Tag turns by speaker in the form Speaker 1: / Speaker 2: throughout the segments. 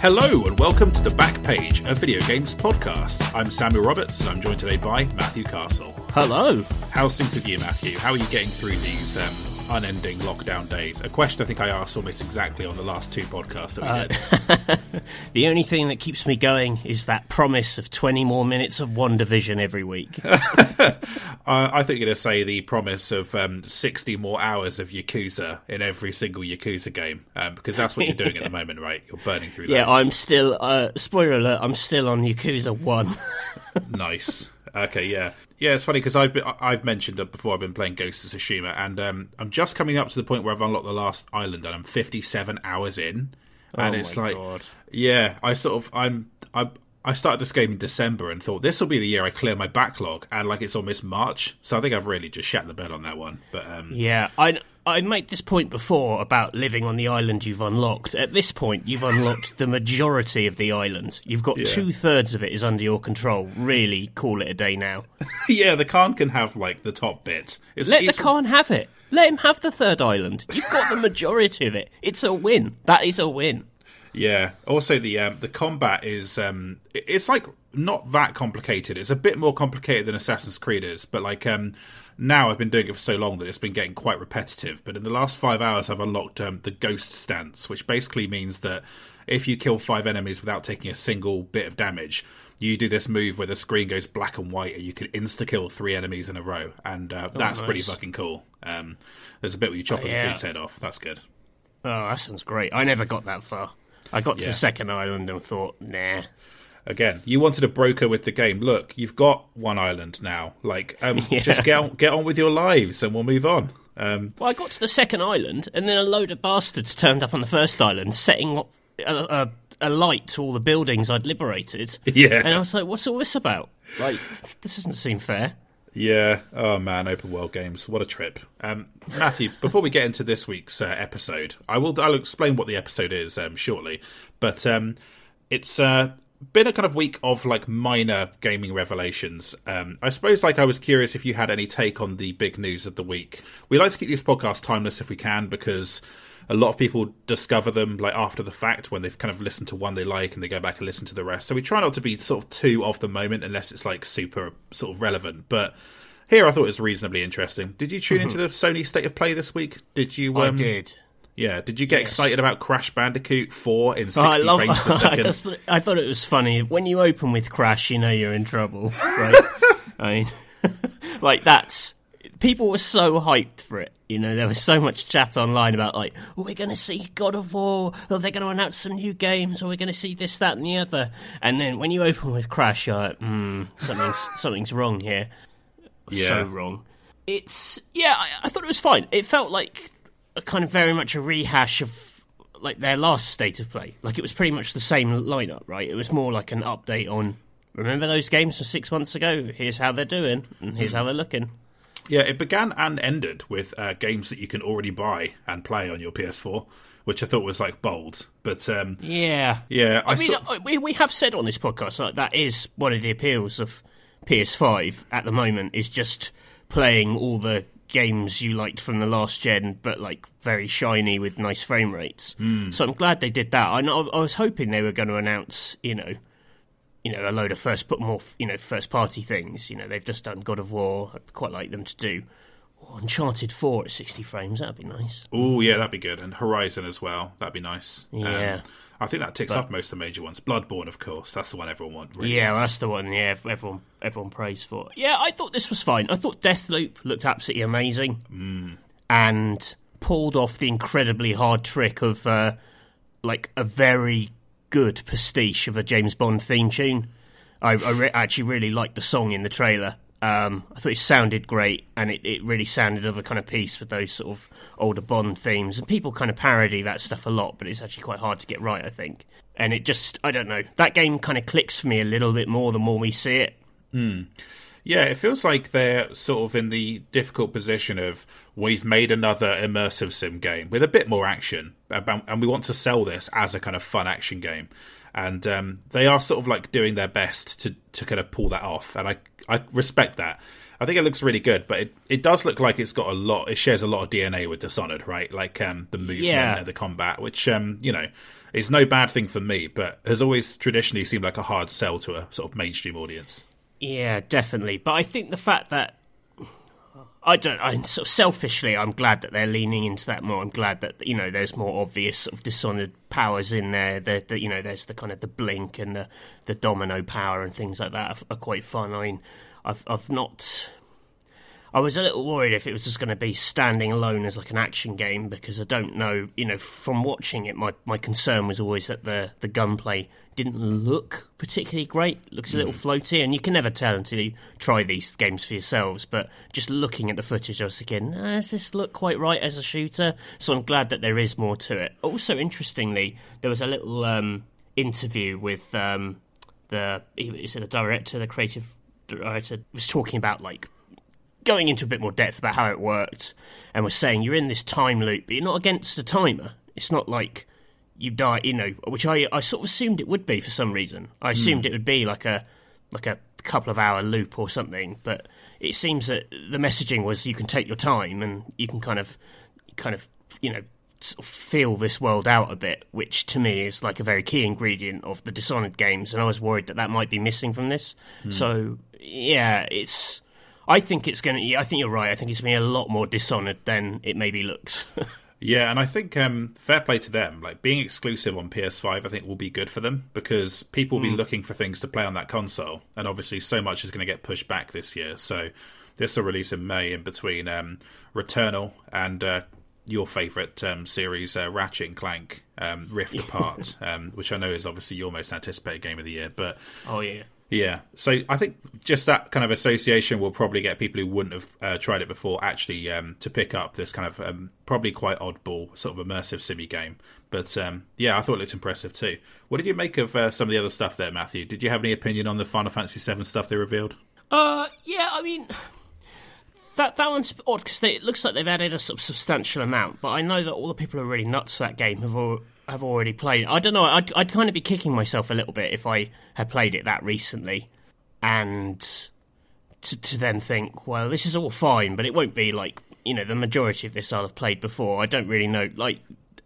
Speaker 1: Hello and welcome to the back page of Video Games Podcast. I'm Samuel Roberts and I'm joined today by Matthew Castle.
Speaker 2: Hello.
Speaker 1: How's things with you, Matthew? How are you getting through these um, unending lockdown days? A question I think I asked almost exactly on the last two podcasts that we did.
Speaker 2: The only thing that keeps me going is that promise of 20 more minutes of WandaVision every week.
Speaker 1: uh, I think you're going to say the promise of um, 60 more hours of Yakuza in every single Yakuza game um, because that's what you're doing at the moment, right? You're burning through
Speaker 2: yeah,
Speaker 1: those.
Speaker 2: I'm still, uh, spoiler alert, I'm still on Yakuza 1.
Speaker 1: Nice. Okay, yeah, yeah. It's funny because I've been, I've mentioned it before. I've been playing Ghost of Tsushima, and um, I'm just coming up to the point where I've unlocked the last island, and I'm 57 hours in, and
Speaker 2: Oh
Speaker 1: it's
Speaker 2: my
Speaker 1: like,
Speaker 2: God.
Speaker 1: yeah, I sort of I'm I. I started this game in December and thought this will be the year I clear my backlog, and like it's almost March, so I think I've really just shat the bed on that one. But um,
Speaker 2: yeah, I, I made this point before about living on the island you've unlocked. At this point, you've unlocked the majority of the island. You've got
Speaker 1: Yeah.
Speaker 2: two thirds of it is under your control. Really, call it a day now.
Speaker 1: yeah, the Khan can have like the top bit. It's,
Speaker 2: Let the
Speaker 1: it's-
Speaker 2: Khan have it. Let him have the third island. You've got the majority of it. It's a win. That is a win.
Speaker 1: Yeah. Also, the um, the combat is um, it's like not that complicated. It's a bit more complicated than Assassin's Creed is, but like um, now I've been doing it for so long that it's been getting quite repetitive. But in the last five hours, I've unlocked um, the Ghost stance, which basically means that if you kill five enemies without taking a single bit of damage. You do this move where the screen goes black and white, and you can insta kill three enemies in a row, and uh, that's pretty fucking cool. Um, there's a bit where you chop
Speaker 2: yeah.
Speaker 1: a dude's head off. That's good.
Speaker 2: Oh, that sounds great. I never got that far. I got to
Speaker 1: Yeah.
Speaker 2: the second island and thought, nah.
Speaker 1: Again, you wanted a broker with the game. Look, you've got one island now. Like, um,
Speaker 2: Yeah.
Speaker 1: just get on, get on with your lives, and we'll move on. Um,
Speaker 2: Well, I got to the second island, and then a load of bastards turned up on the first island, setting up a, a, a light to all the buildings I'd liberated.
Speaker 1: Yeah.
Speaker 2: And I was like, what's all this about? Like, this doesn't seem fair.
Speaker 1: yeah. Oh man, open world games. What a trip. Um, Matthew, before we get into this week's uh, episode, I will I'll explain what the episode is um, shortly. But um, it's uh, been a kind of week of like minor gaming revelations. Um, I suppose like I was curious if you had any take on the big news of the week. We like to keep these podcasts timeless if we can because a lot of people discover them like after the fact when they've kind of listened to one they like and they go back and listen to the rest. So we try not to be sort of too of the moment unless it's like super sort of relevant. But here I thought it was reasonably interesting. Did you tune into the Sony State of Play this week? Did you? Um,
Speaker 2: I did.
Speaker 1: Yeah. Did you get
Speaker 2: Yes.
Speaker 1: excited about Crash Bandicoot Four in
Speaker 2: Oh,
Speaker 1: sixty
Speaker 2: I love.
Speaker 1: frames per
Speaker 2: I,
Speaker 1: second?
Speaker 2: just, I thought it was funny when you open with Crash. You know you're in trouble, right? I mean, like that's people were so hyped for it. You know, there was so much chat online about like, oh, we're going to see God of War, or they're going to announce some new games, or we're going to see this, that, and the other. And then when you open with Crash, you're like, hmm, something's something's wrong here.
Speaker 1: Yeah.
Speaker 2: So wrong. It's yeah, I, I thought it was fine. It felt like a kind of very much a rehash of like their last state of play. Like it was pretty much the same lineup, right? It was more like an update on. Remember those games from six months ago? Here's how they're doing, and here's how they're looking.
Speaker 1: Yeah, it began and ended with uh, games that you can already buy and play on your PS4, which I thought was like bold. But um,
Speaker 2: Yeah,
Speaker 1: yeah, I,
Speaker 2: I mean,
Speaker 1: saw-
Speaker 2: uh, we we have said on this podcast like that is one of the appeals of PS5 at the moment is just playing all the games you liked from the last gen, but like very shiny with nice frame rates. So I'm glad they did that. I I was hoping they were going to announce, you know, you know, a load of first put more, you know, first party things. You know, they've just done God of War. I'd quite like them to do. Oh, Uncharted 4 at 60 frames, that'd be nice.
Speaker 1: oh yeah, that'd be good, and Horizon as well. That'd be nice. Um,
Speaker 2: Yeah.
Speaker 1: I think that ticks off most of the major ones. Bloodborne, of course, that's the one everyone wants. Really
Speaker 2: Yeah,
Speaker 1: wants.
Speaker 2: that's the one. Yeah, everyone everyone prays for. Yeah, I thought this was fine. I thought Deathloop looked absolutely amazing, and pulled off the incredibly hard trick of uh, like a very good pastiche of a James Bond theme tune. I, I re- actually really liked the song in the trailer. Um, I thought it sounded great, and it, it really sounded of a kind of piece with those sort of older Bond themes. And people kind of parody that stuff a lot, but it's actually quite hard to get right, I think. And it just, I don't know, that game kind of clicks for me a little bit more the more we see it.
Speaker 1: Yeah, it feels like they're sort of in the difficult position of we've made another immersive sim game with a bit more action, and we want to sell this as a kind of fun action game. And um, they are sort of like doing their best to, to kind of pull that off, and I I respect that. I think it looks really good, but it, it does look like it's got a lot. It shares a lot of DNA with Dishonored, right? Like um, the movement
Speaker 2: Yeah.
Speaker 1: and the combat, which um, you know is no bad thing for me, but has always traditionally seemed like a hard sell to a sort of mainstream audience.
Speaker 2: Yeah, definitely. But I think the fact that I don't, I sort of selfishly, I'm glad that they're leaning into that more. I'm glad that you know there's more obvious sort of dishonored powers in there. That that, you know there's the kind of the blink and the the domino power and things like that are, are quite fun. I mean, I've I've not. I was a little worried if it was just going to be standing alone as like an action game because I don't know, you know, from watching it, my, my concern was always that the, the gunplay didn't look particularly great. Looks a little floaty, and you can never tell until you try these games for yourselves. But just looking at the footage, I was thinking, "Ah, does this look quite right as a shooter? So I'm glad that there is more to it. Also, interestingly, there was a little um, interview with um, the is it the director, the creative director, was talking about like going into a bit more depth about how it worked and was saying you're in this time loop, but you're not against a timer. It's not like you die, you know, which I I sort of assumed it would be for some reason. I hmm. assumed it would be like a like a couple of hour loop or something, but it seems that the messaging was you can take your time and you can kind of kind of you know sort of feel this world out a bit, which to me is like a very key ingredient of the Dishonored games, and I was worried that that might be missing from this. So yeah, it's. I think it's going to. I think you're right. I think it's going to be a lot more Dishonored than it maybe looks.
Speaker 1: Yeah, and I think um, fair play to them. Like being exclusive on PS5, I think will be good for them because people will be looking for things to play on that console, and obviously so much is going to get pushed back this year. So this will release in May in between um, Returnal and uh, your favourite um, series, uh, Ratchet and Clank um, Rift Apart, um, which I know is obviously your most anticipated game of the year. But
Speaker 2: oh yeah.
Speaker 1: yeah, so I think just that kind of association will probably get people who wouldn't have uh, tried it before actually um, to pick up this kind of um, probably quite oddball sort of immersive simi game. But um, yeah, I thought it looked impressive too. What did you make of uh, some of the other stuff there, Matthew? Did you have any opinion on the Final Fantasy VII stuff they revealed?
Speaker 2: Uh, yeah. I mean, that that one's odd because it looks like they've added a of substantial amount, but I know that all the people who are really nuts for that game have al- have already played. I don't know. I'd I'd kind of be kicking myself a little bit if I had played it that recently, and to to then think, well, this is all fine, but it won't be like you know the majority of this I'll have played before. I don't really know. Like,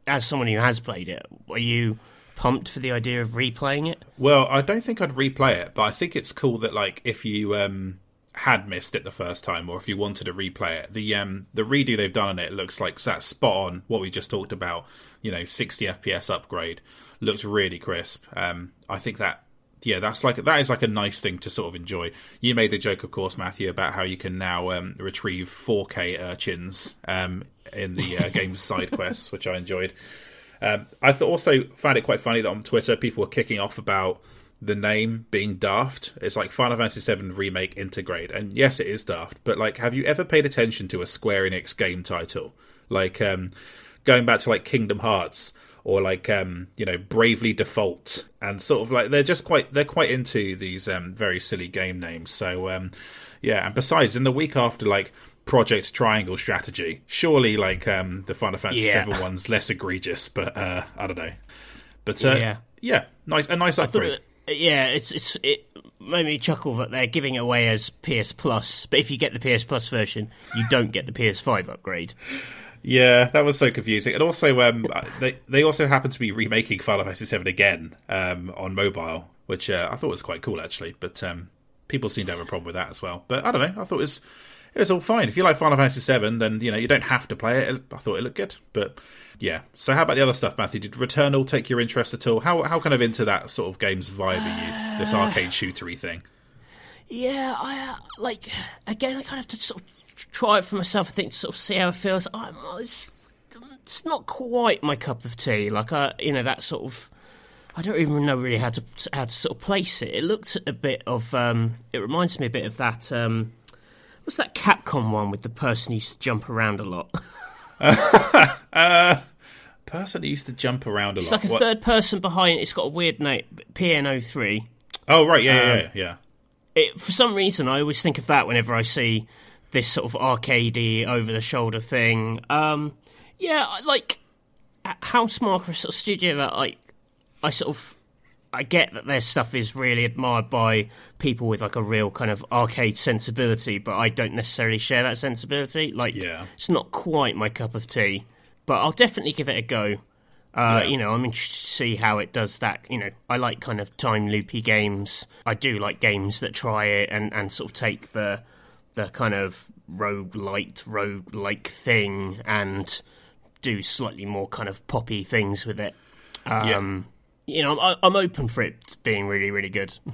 Speaker 2: as someone who has played it, are you pumped for the idea of replaying it?
Speaker 1: Well, I don't think I'd replay it, but I think it's cool that like if you um, had missed it the first time, or if you wanted to replay it, the um, the redo they've done on it looks like that spot on what we just talked about. You know, 60 FPS upgrade looks really crisp. Um, I think that yeah, that's like that is like a nice thing to sort of enjoy. You made the joke, of course, Matthew, about how you can now um, retrieve 4K urchins um, in the uh, game's side quests, which I enjoyed. Um, I th- also found it quite funny that on Twitter people were kicking off about the name being daft. It's like Final Fantasy VII Remake Integrate. and yes, it is daft. But like, have you ever paid attention to a Square Enix game title? Like um, going back to like Kingdom Hearts or like um, you know Bravely Default, and sort of like they're just quite they're quite into these um, very silly game names. So um, yeah, and besides, in the week after like Project Triangle Strategy, surely like um, the Final Fantasy
Speaker 2: Yeah.
Speaker 1: VII one's less egregious, but uh, I don't know. But uh,
Speaker 2: Yeah.
Speaker 1: yeah, nice a nice upgrade.
Speaker 2: Yeah, it's it's it made me chuckle that they're giving away as PS Plus, but if you get the PS Plus version, you don't get the PS5 upgrade.
Speaker 1: Yeah, that was so confusing. And also, um, they they also happen to be remaking Final Fantasy VII again um, on mobile, which uh, I thought was quite cool actually. But um, people seem to have a problem with that as well. But I don't know. I thought it was it was all fine. If you like Final Fantasy VII, then you know you don't have to play it. I thought it looked good. But yeah. So how about the other stuff, Matthew? Did Returnal take your interest at all? How how kind of into that sort of game's vibe are you? This arcade shootery thing.
Speaker 2: Yeah, I uh, like again. I kind of have to sort of try it for myself. I think to sort of see how it feels. I'm, it's it's not quite my cup of tea. Like I, you know, that sort of. I don't even know really how to how to sort of place it. It looked a bit of. Um, it reminds me a bit of that. Um, what's that Capcom one with the person who used to jump around a lot?
Speaker 1: Person that used to jump around a
Speaker 2: It's
Speaker 1: lot.
Speaker 2: like a
Speaker 1: What-
Speaker 2: third person behind. It's got a weird name. PNO3.
Speaker 1: Oh right, yeah,
Speaker 2: Um,
Speaker 1: yeah, yeah, yeah.
Speaker 2: it, for some reason, I always think of that whenever I see this sort of arcadey, over the shoulder thing. Um, yeah, like Housemarque, a sort of studio that like I sort of I get that their stuff is really admired by people with like a real kind of arcade sensibility, but I don't necessarily share that sensibility. Like,
Speaker 1: Yeah.
Speaker 2: it's not quite my cup of tea, but I'll definitely give it a go. Uh,
Speaker 1: Yeah.
Speaker 2: You know, I'm interested to see how it does that. You know, I like kind of time loopy games. I do like games that try it and, and sort of take the the kind of rogue light, rogue-like thing and do slightly more kind of poppy things with it. Um, You know, I, I'm open for it being really, really good.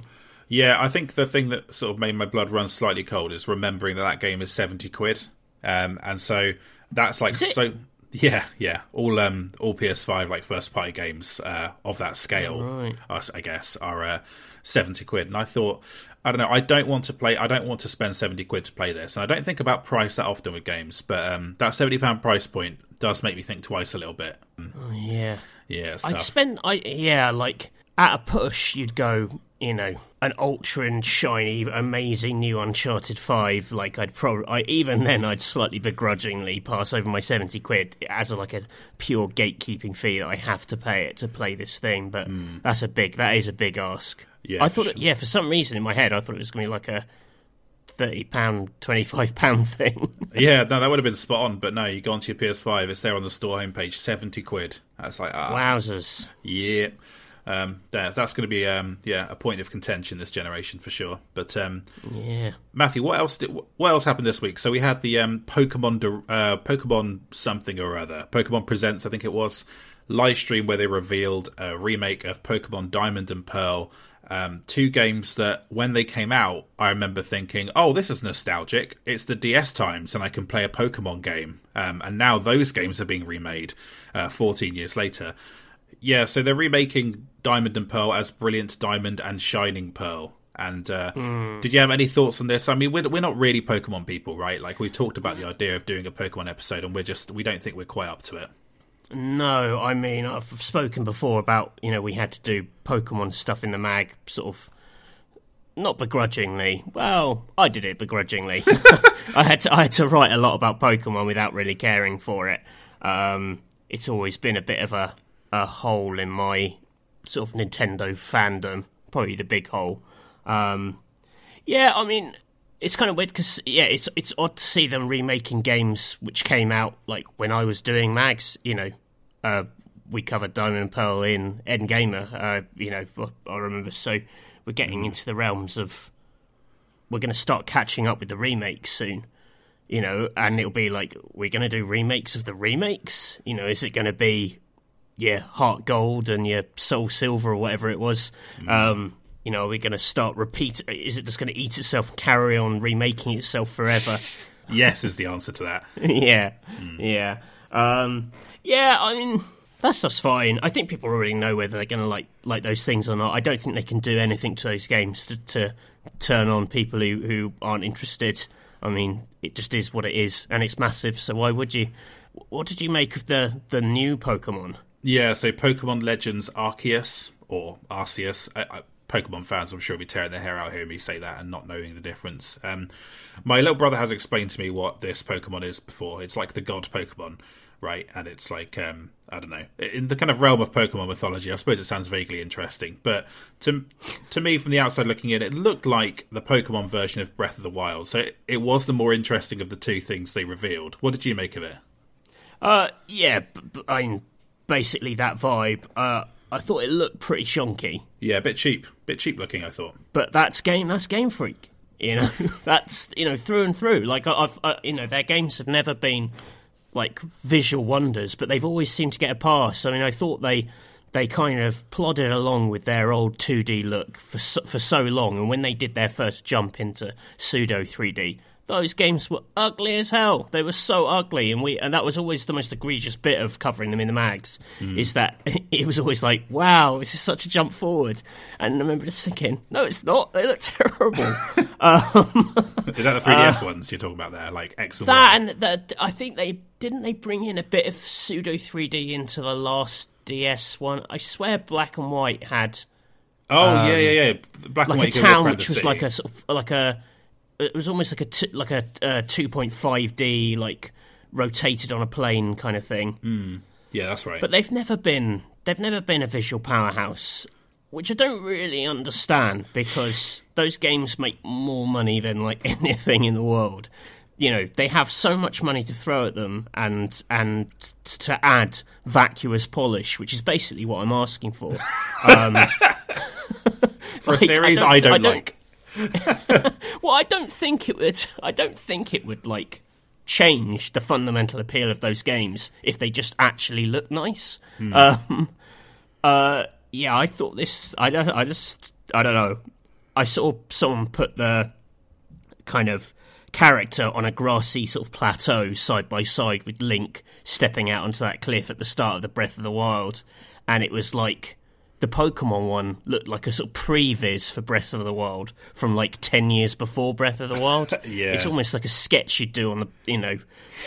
Speaker 1: Yeah, I think the thing that sort of made my blood run slightly cold is remembering that that game is seventy quid, um, and so that's like so. Yeah, yeah, all um, all PS5 like first party games uh, of that scale,
Speaker 2: Right.
Speaker 1: I guess, are uh, seventy quid. And I thought, I don't know, I don't want to play, I don't want to spend seventy quid to play this, and I don't think about price that often with games, but um, that seventy pound price point does make me think twice a little bit.
Speaker 2: Yeah.
Speaker 1: Yeah, it's
Speaker 2: I'd spend, I yeah, like at a push, you'd go, you know, an ultra and shiny, amazing new Uncharted Five. Like I'd probably, even then, I'd slightly begrudgingly pass over my seventy quid as a, like a pure gatekeeping fee that I have to pay it to play this thing. But that's a big, that is a big ask.
Speaker 1: Yeah,
Speaker 2: I thought,
Speaker 1: sure.
Speaker 2: it, yeah, for some reason in my head, I thought it was going to be like a thirty pound, twenty five pound thing.
Speaker 1: Yeah, no, that would have been spot on, but no, you go onto your PS5, it's there on the store homepage, seventy quid. That's like ah,
Speaker 2: Wowzers!
Speaker 1: Yeah, um, that, that's going to be um, yeah a point of contention this generation for sure. But um,
Speaker 2: Yeah.
Speaker 1: Matthew, what else did what else happened this week? So we had the um, Pokemon uh, Pokemon something or other, Pokemon Presents, I think it was, live stream where they revealed a remake of Pokemon Diamond and Pearl. Um, two games that when they came out, I remember thinking, "Oh, this is nostalgic. It's the DS times, and I can play a Pokemon game." Um, and now those games are being remade, uh, 14 years later. Yeah, so they're remaking Diamond and Pearl as Brilliant Diamond and Shining Pearl. And uh, did you have any thoughts on this? I mean, we're, we're not really Pokemon people, right? Like we talked about the idea of doing a Pokemon episode, and we're just we don't think we're quite up to it.
Speaker 2: No, I mean I've spoken before about you know we had to do Pokemon stuff in the mag, sort of not begrudgingly. Well, I did it begrudgingly. I had to I had to write a lot about Pokemon without really caring for it. Um, it's always been a bit of a a hole in my sort of Nintendo fandom, probably the big hole. Um, yeah, I mean, it's kind of weird because yeah, it's it's odd to see them remaking games which came out like when I was doing mags. You know, uh, we covered Diamond and Pearl in NGamer. Uh, you know, I remember. So we're getting into the realms of we're going to start catching up with the remakes soon. You know, and it'll be like we're going to do remakes of the remakes. You know, is it going to be your Heart Gold and your Soul Silver or whatever it was? Um, you know, are we going to start repeat? Is it just going to eat itself and carry on remaking itself forever?
Speaker 1: Yes, is the answer to that.
Speaker 2: yeah, yeah, um, yeah. I mean, that's just fine. I think people already know whether they're going to like like those things or not. I don't think they can do anything to those games to, to turn on people who, who aren't interested. I mean, it just is what it is, and it's massive. So why would you? What did you make of the the new Pokemon?
Speaker 1: Yeah, so Pokemon Legends Arceus or Arceus. I, I, Pokemon fans, I'm sure, will be tearing their hair out hearing me say that and not knowing the difference. Um, my little brother has explained to me what this Pokemon is before. It's like the god Pokemon, right? And it's like um, I don't know, in the kind of realm of Pokemon mythology. I suppose it sounds vaguely interesting, but to to me, from the outside looking in, it looked like the Pokemon version of Breath of the Wild. So it, it was the more interesting of the two things they revealed. What did you make of it?
Speaker 2: Uh, yeah, b- b- I mean, basically that vibe. Uh, I thought it looked pretty shonky.
Speaker 1: Yeah, a bit cheap, bit cheap looking. I thought.
Speaker 2: but that's game that's game freak you know that's you know through and through like I- i've uh, you know their games have never been like visual wonders but they've always seemed to get a pass i mean i thought they they kind of plodded along with their old 2d look for so, for so long and when they did their first jump into pseudo 3d those games were ugly as hell. They were so ugly, and we and that was always the most egregious bit of covering them in the mags. Hmm. Is that it was always like, "Wow, this is such a jump forward," and I remember just thinking, "No, it's not. They look terrible."
Speaker 1: Um, is that the 3DS uh, ones you're talking about there, like X and
Speaker 2: that and that I think they didn't they bring in a bit of pseudo 3D into the last DS one. I swear, Black and White had
Speaker 1: Oh yeah, um, yeah, yeah. Black and
Speaker 2: um, like
Speaker 1: white.
Speaker 2: a
Speaker 1: you go walk
Speaker 2: town which was
Speaker 1: city.
Speaker 2: like a sort of like a it was almost like a t- like a uh, 2.5D like rotated on a plane kind of thing.
Speaker 1: yeah, that's right.
Speaker 2: But they've never been they've never been a visual powerhouse. which I don't really understand because those games make more money than like anything in the world. You know, they have so much money to throw at them, and and to add vacuous polish, which is basically what I'm asking for. Um,
Speaker 1: For a series I don't, like.
Speaker 2: well, I don't think it would. I don't think it would like change the fundamental appeal of those games if they just actually look nice. Um, uh, yeah, I thought this. I. I just. I don't know. I saw someone put the kind of character on a grassy sort of plateau side by side with Link stepping out onto that cliff at the start of the Breath of the Wild, and it was like the Pokemon one looked like a sort of previs for Breath of the Wild from like ten years before Breath of the Wild.
Speaker 1: Yeah.
Speaker 2: it's almost like a sketch you'd do on the you know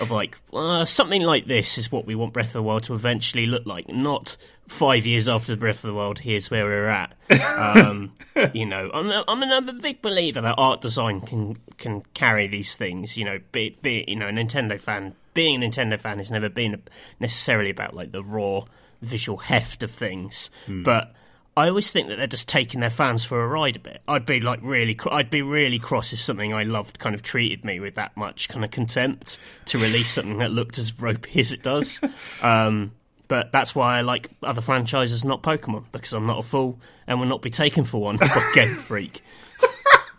Speaker 2: of like uh, something like this is what we want Breath of the Wild to eventually look like, not five years after Breath of the Wild. Here's where we're at. Um, you know, I'm a, I'm, a, I'm a big believer that art design can can carry these things. You know, be, be you know a Nintendo fan. Being a Nintendo fan has never been necessarily about like the raw visual heft of things, but I always think that they're just taking their fans for a ride a bit. I'd be like really, cr- I'd be really cross if something I loved kind of treated me with that much kind of contempt to release something that looked as ropey as it does. Um, but that's why I like other franchises, not Pokemon, because I'm not a fool and will not be taken for one by Game Freak.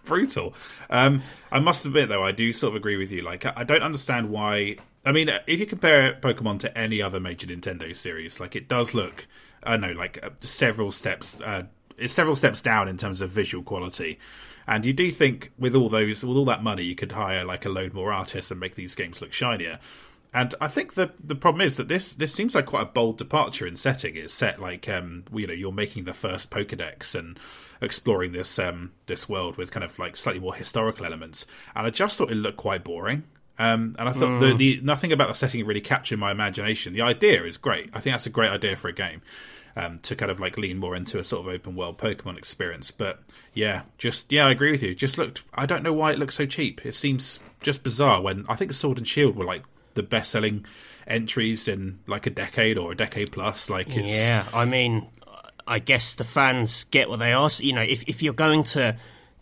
Speaker 1: brutal. Um, I must admit, though, I do sort of agree with you. Like, I don't understand why. I mean, if you compare Pokemon to any other major Nintendo series, like it does look, I know, like uh, several steps, uh, it's several steps down in terms of visual quality. And you do think with all those, with all that money, you could hire like a load more artists and make these games look shinier. And I think the the problem is that this this seems like quite a bold departure in setting. It's set like um you know you're making the first Pokedex and exploring this um this world with kind of like slightly more historical elements. And I just thought it looked quite boring. Um, and I thought the, the nothing about the setting really captured my imagination. The idea is great. I think that's a great idea for a game um, to kind of like lean more into a sort of open world Pokemon experience. But yeah, just yeah, I agree with you. Just looked. I don't know why it looks so cheap. It seems just bizarre. When I think Sword and Shield were like the best selling entries in like a decade or a decade plus. Like it's
Speaker 2: Yeah, I mean, I guess the fans get what they ask. You know, if if you're going to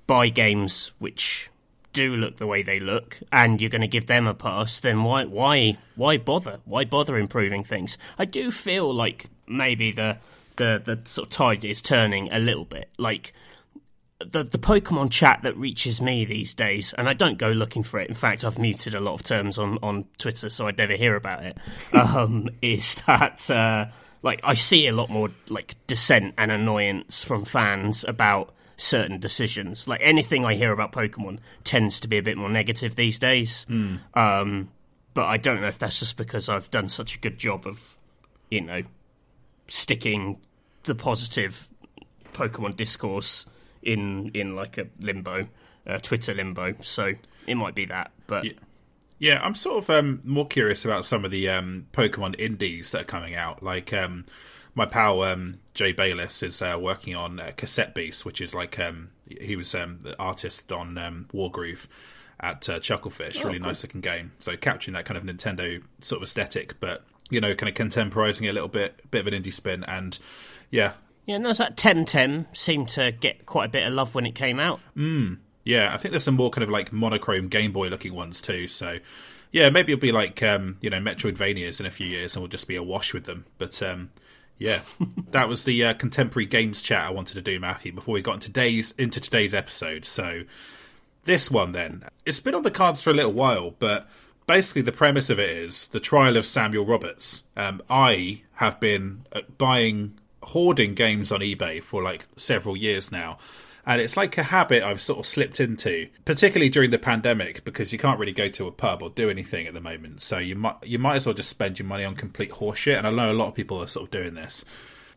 Speaker 2: buy games which do look the way they look, and you're going to give them a pass, then why why why bother? Why bother improving things? I do feel like maybe the the the sort of tide is turning a little bit. Like the the Pokemon chat that reaches me these days, and I don't go looking for it. In fact, I've muted a lot of terms on, on Twitter, so I'd never hear about it. Um, is that uh, like I see a lot more like dissent and annoyance from fans about certain decisions. Like anything I hear about Pokemon tends to be a bit more negative these days. Um, but I don't know if that's just because I've done such a good job of, you know, sticking the positive Pokemon discourse in in like a limbo, uh, Twitter limbo. So it might be that, but
Speaker 1: Yeah. Yeah, I'm sort of um, more curious about some of the um, Pokemon indies that are coming out. Like um, my pal um, Jay Baylis is uh, working on uh, Cassette Beast, which is like um, he was um, the artist on um, Wargroove at uh, Chucklefish. really nice looking game. So capturing that kind of Nintendo sort of aesthetic, but you know, kind of contemporizing it a little bit, bit of an indie spin, and yeah,
Speaker 2: yeah, and there's that Temtem seemed to get quite a bit of love when it came out.
Speaker 1: Yeah, I think there's some more kind of like monochrome Game Boy looking ones too. So, yeah, maybe it'll be like um, you know Metroidvanias in a few years, and we'll just be awash with them. But um, yeah, that was the uh, contemporary games chat I wanted to do, Matthew, before we got into today's into today's episode. So, this one then, it's been on the cards for a little while, but basically the premise of it is the trial of Samuel Roberts. Um, I have been uh, buying hoarding games on eBay for like several years now. And it's like a habit I've sort of slipped into, particularly during the pandemic, because you can't really go to a pub or do anything at the moment. So you might you might as well just spend your money on complete horseshit. And I know a lot of people are sort of doing this.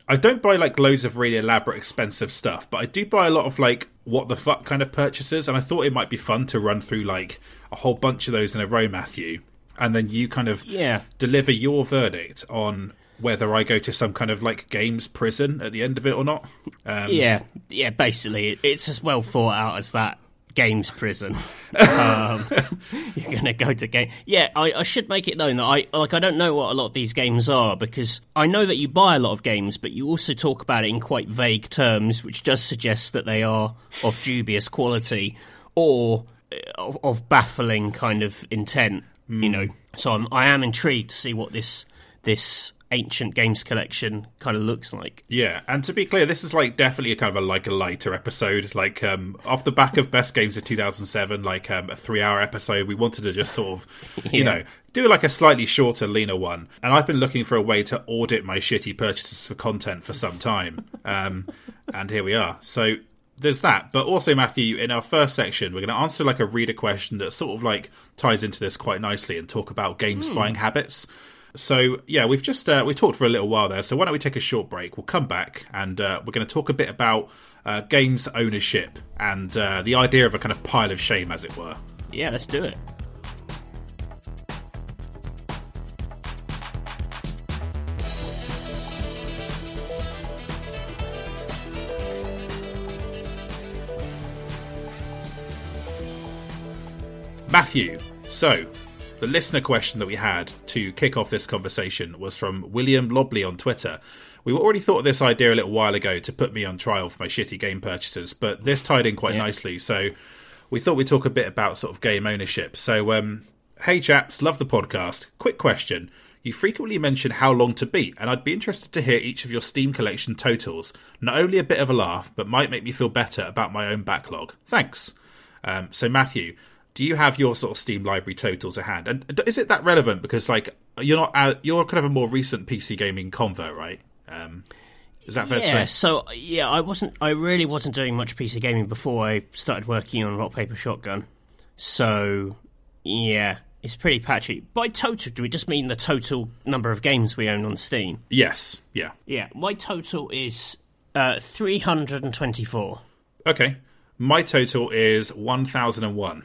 Speaker 1: I don't buy like loads of really elaborate, expensive stuff, but I do buy a lot of like what the fuck kind of purchases. And I thought it might be fun to run through like a whole bunch of those in a row, Matthew, and then you kind of
Speaker 2: Yeah.
Speaker 1: deliver your verdict on whether I go to some kind of like games prison at the end of it or not. Um,
Speaker 2: Yeah, yeah. Basically, it's as well thought out as that. games prison. um, you're going to go to game. Yeah, I, I, should make it known that I like. I don't know what a lot of these games are because I know that you buy a lot of games, but you also talk about it in quite vague terms, which does suggest that they are of dubious quality or uh, of, of baffling kind of intent. Mm. You know, so I'm, I am intrigued to see what this this ancient games collection kind of looks like.
Speaker 1: Yeah, and to be clear, this is like definitely a kind of a like a lighter episode. Like um, off the back of best games of 2007, like um, a three-hour episode. We wanted to just sort of, you yeah. know, do like a slightly shorter, leaner one. And I've been looking for a way to audit my shitty purchases for content for some time, um, and here we are. So there's that. But also, Matthew, in our first section, we're going to answer like a reader question that sort of like ties into this quite nicely and talk about games mm. buying habits. So yeah, we've just uh, we talked for a little while there. So why don't we take a short break? We'll come back and uh, we're going to talk a bit about uh, games ownership and uh, the idea of a kind of pile of shame, as it were.
Speaker 2: Yeah, let's do it.
Speaker 1: Matthew, so the listener question that we had to kick off this conversation was from William Lobley on Twitter. We already thought of this idea a little while ago to put me on trial for my shitty game purchases, but this tied in quite yeah. nicely. So we thought we'd talk a bit about sort of game ownership. So, um, hey chaps, love the podcast. Quick question. You frequently mention how long to beat, and I'd be interested to hear each of your Steam collection totals. Not only a bit of a laugh, but might make me feel better about my own backlog. Thanks. Um, so, Matthew, do you have your sort of Steam library totals at hand? And is it that relevant? Because like you're not you're kind of a more recent PC gaming convert, right? Um, is that fair
Speaker 2: yeah, so yeah, I wasn't. I really wasn't doing much PC gaming before I started working on Rock Paper Shotgun. So yeah, it's pretty patchy. By total, do we just mean the total number of games we own on Steam?
Speaker 1: Yes. Yeah.
Speaker 2: Yeah. My total is uh, three hundred and twenty-four.
Speaker 1: Okay. My total is one thousand and one.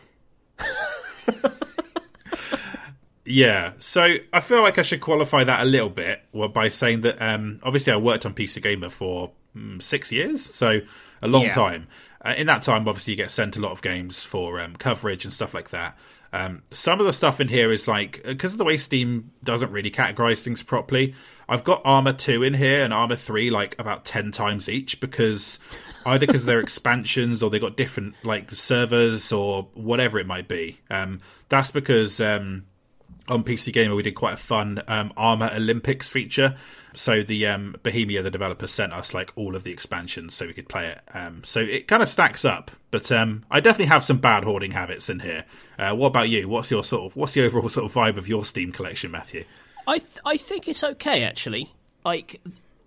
Speaker 1: Yeah, so I feel like I should qualify that a little bit by saying that um, obviously I worked on PC Gamer for mm, six years, so a long yeah. time. Uh, in that time, obviously, you get sent a lot of games for um, coverage and stuff like that. Um, some of the stuff in here is like because of the way Steam doesn't really categorize things properly. I've got Arma two in here and Arma three like about ten times each because either because they're expansions or they got different like servers or whatever it might be. Um, that's because um, on PC Gamer we did quite a fun um, Arma Olympics feature. So the um, Bohemia, the developer, sent us like all of the expansions so we could play it. Um, so it kind of stacks up. But um, I definitely have some bad hoarding habits in here. Uh, what about you? What's your sort of what's the overall sort of vibe of your Steam collection, Matthew?
Speaker 2: I th- I think it's okay actually. Like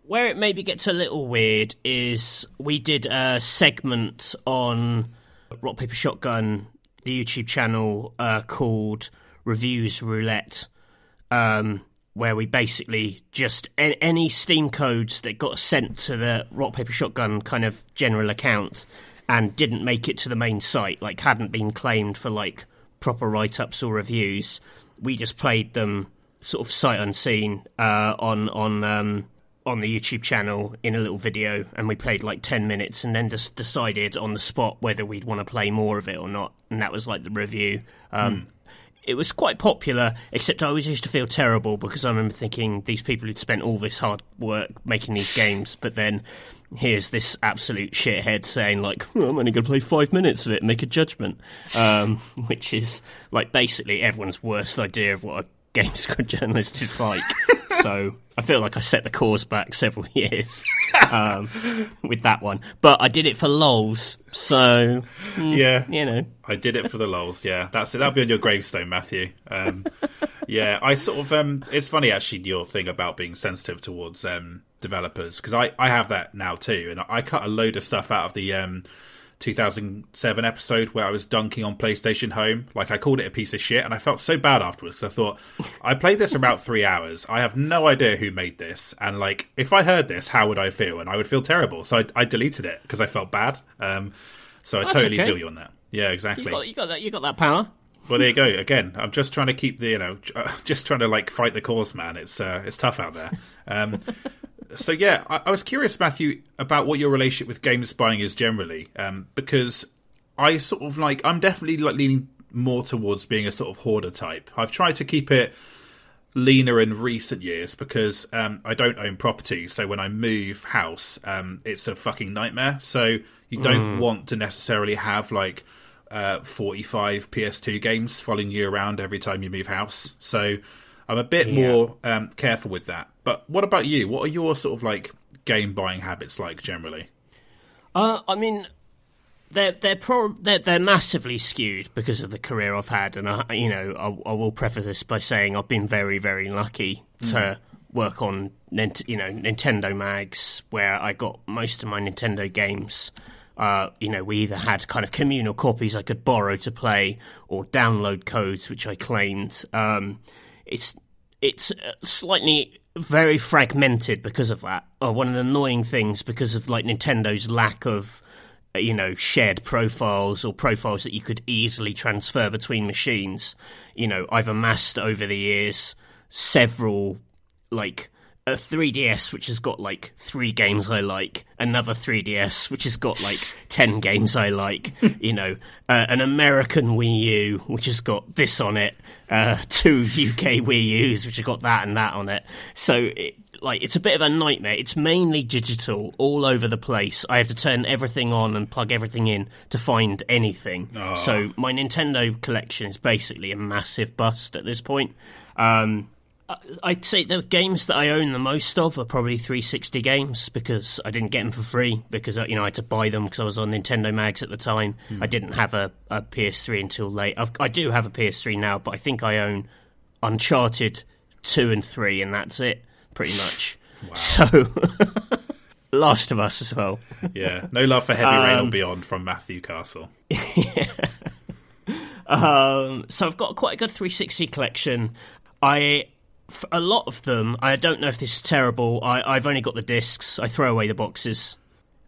Speaker 2: where it maybe gets a little weird is we did a segment on Rock Paper Shotgun, the YouTube channel uh, called Reviews Roulette, um, where we basically just any Steam codes that got sent to the Rock Paper Shotgun kind of general account and didn't make it to the main site, like hadn't been claimed for like proper write ups or reviews. We just played them sort of sight unseen uh, on on um, on the YouTube channel in a little video, and we played like ten minutes, and then just decided on the spot whether we'd want to play more of it or not, and that was like the review. Um, mm. It was quite popular, except I always used to feel terrible because I remember thinking these people who'd spent all this hard work making these games, but then here's this absolute shithead saying like oh, I'm only going to play five minutes of it and make a judgment, um, which is like basically everyone's worst idea of what a games journalist is like. so I feel like I set the course back several years um, with that one. But I did it for lols, so
Speaker 1: mm, yeah,
Speaker 2: you know,
Speaker 1: I did it for the lols. Yeah, that's it. That'll be on your gravestone, Matthew. Um, yeah, I sort of. Um, it's funny actually your thing about being sensitive towards um, developers because I I have that now too, and I cut a load of stuff out of the um, 2007 episode where I was dunking on PlayStation Home. Like I called it a piece of shit, and I felt so bad afterwards because I thought I played this for about three hours. I have no idea who made this, and like if I heard this, how would I feel? And I would feel terrible. So I, I deleted it because I felt bad. Um, so I
Speaker 2: That's
Speaker 1: totally
Speaker 2: okay.
Speaker 1: feel you on that. Yeah, exactly.
Speaker 2: You got, you got that. You got that power.
Speaker 1: Well, there you go. Again, I'm just trying to keep the, you know, just trying to like fight the cause, man. It's uh, it's tough out there. Um, so yeah, I, I, was curious, Matthew, about what your relationship with games buying is generally, um, because I sort of like I'm definitely like leaning more towards being a sort of hoarder type. I've tried to keep it leaner in recent years because um, I don't own property. So when I move house, um, it's a fucking nightmare. So you don't want to necessarily have like uh, 45 PS2 games following you around every time you move house. So I'm a bit more um, careful with that. But what about you? What are your sort of like game buying habits like generally?
Speaker 2: Uh, I mean, they're they're, pro- they're they're massively skewed because of the career I've had, and I, you know, I, I will preface this by saying I've been very very lucky to work on you know Nintendo mags where I got most of my Nintendo games. Uh, you know, we either had kind of communal copies I could borrow to play, or download codes which I claimed. Um, it's it's uh, slightly very fragmented because of that. Uh, one of the annoying things because of like Nintendo's lack of uh, you know shared profiles or profiles that you could easily transfer between machines. You know, I've amassed over the years several like a 3DS which has got like three games I like, another 3DS which has got like 10 games I like, you know, uh, an American Wii U which has got this on it, uh, two UK Wii U's which have got that and that on it. So, it, like, it's a bit of a nightmare. It's mainly digital all over the place. I have to turn everything on and plug everything in to find anything. So, my Nintendo collection is basically a massive bust at this point. Um, I'd say the games that I own the most of are probably 360 games because I didn't get them for free because uh, you know I had to buy them because I was on Nintendo Mags at the time. I didn't have a, a PS3 until late. I've, I do have a PS3 now, but I think I own Uncharted two and three, and that's it pretty much. So, Last of Us as well.
Speaker 1: Yeah, no love for Heavy Rain or Beyond from Matthew Castle.
Speaker 2: Um, so I've got quite a good 360 collection. I a lot of them. I don't know if this is terrible. I, I've only got the discs. I throw away the boxes.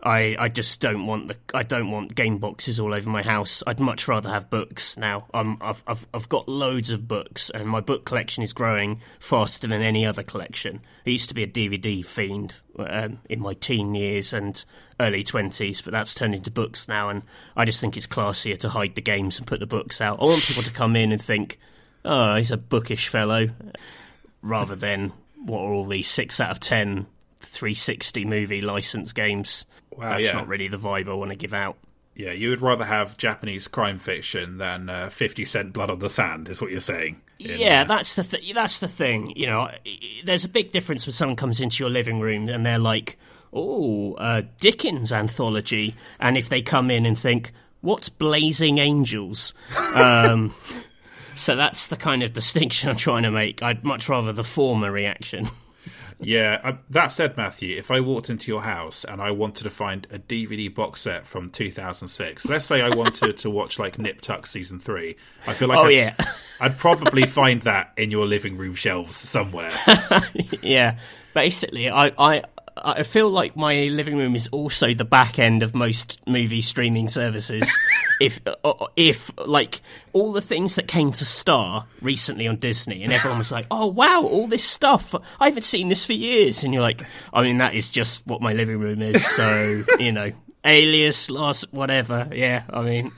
Speaker 2: I, I just don't want the I don't want game boxes all over my house. I'd much rather have books now. Um, I've I've I've got loads of books, and my book collection is growing faster than any other collection. I used to be a DVD fiend um, in my teen years and early twenties, but that's turned into books now, and I just think it's classier to hide the games and put the books out. I want people to come in and think, "Oh, he's a bookish fellow," rather than what are all these six out of ten 360 movie license games.
Speaker 1: Wow,
Speaker 2: That's
Speaker 1: yeah.
Speaker 2: not really the vibe I want to give out.
Speaker 1: Yeah, you would rather have Japanese crime fiction than uh, 50 Cent Blood on the Sand, is what you're saying. In,
Speaker 2: yeah,
Speaker 1: uh,
Speaker 2: that's the th- that's the thing. You know, there's a big difference when someone comes into your living room and they're like, "Oh, uh, Dickens anthology," and if they come in and think, "What's Blazing Angels?" um, so that's the kind of distinction I'm trying to make. I'd much rather the former reaction.
Speaker 1: Yeah, uh, that said, Matthew, if I walked into your house and I wanted to find a DVD box set from 2006, let's say I wanted to watch like Nip Tuck season three, I feel like
Speaker 2: Oh
Speaker 1: I'd,
Speaker 2: yeah,
Speaker 1: I'd probably find that in your living room shelves somewhere.
Speaker 2: yeah. Basically, I, I I feel like my living room is also the back end of most movie streaming services. if uh, if like all the things that came to Star recently on Disney, and everyone was like, "Oh wow, all this stuff! I haven't seen this for years." And you're like, "I mean, that is just what my living room is." So you know, Alias, last whatever. Yeah, I mean,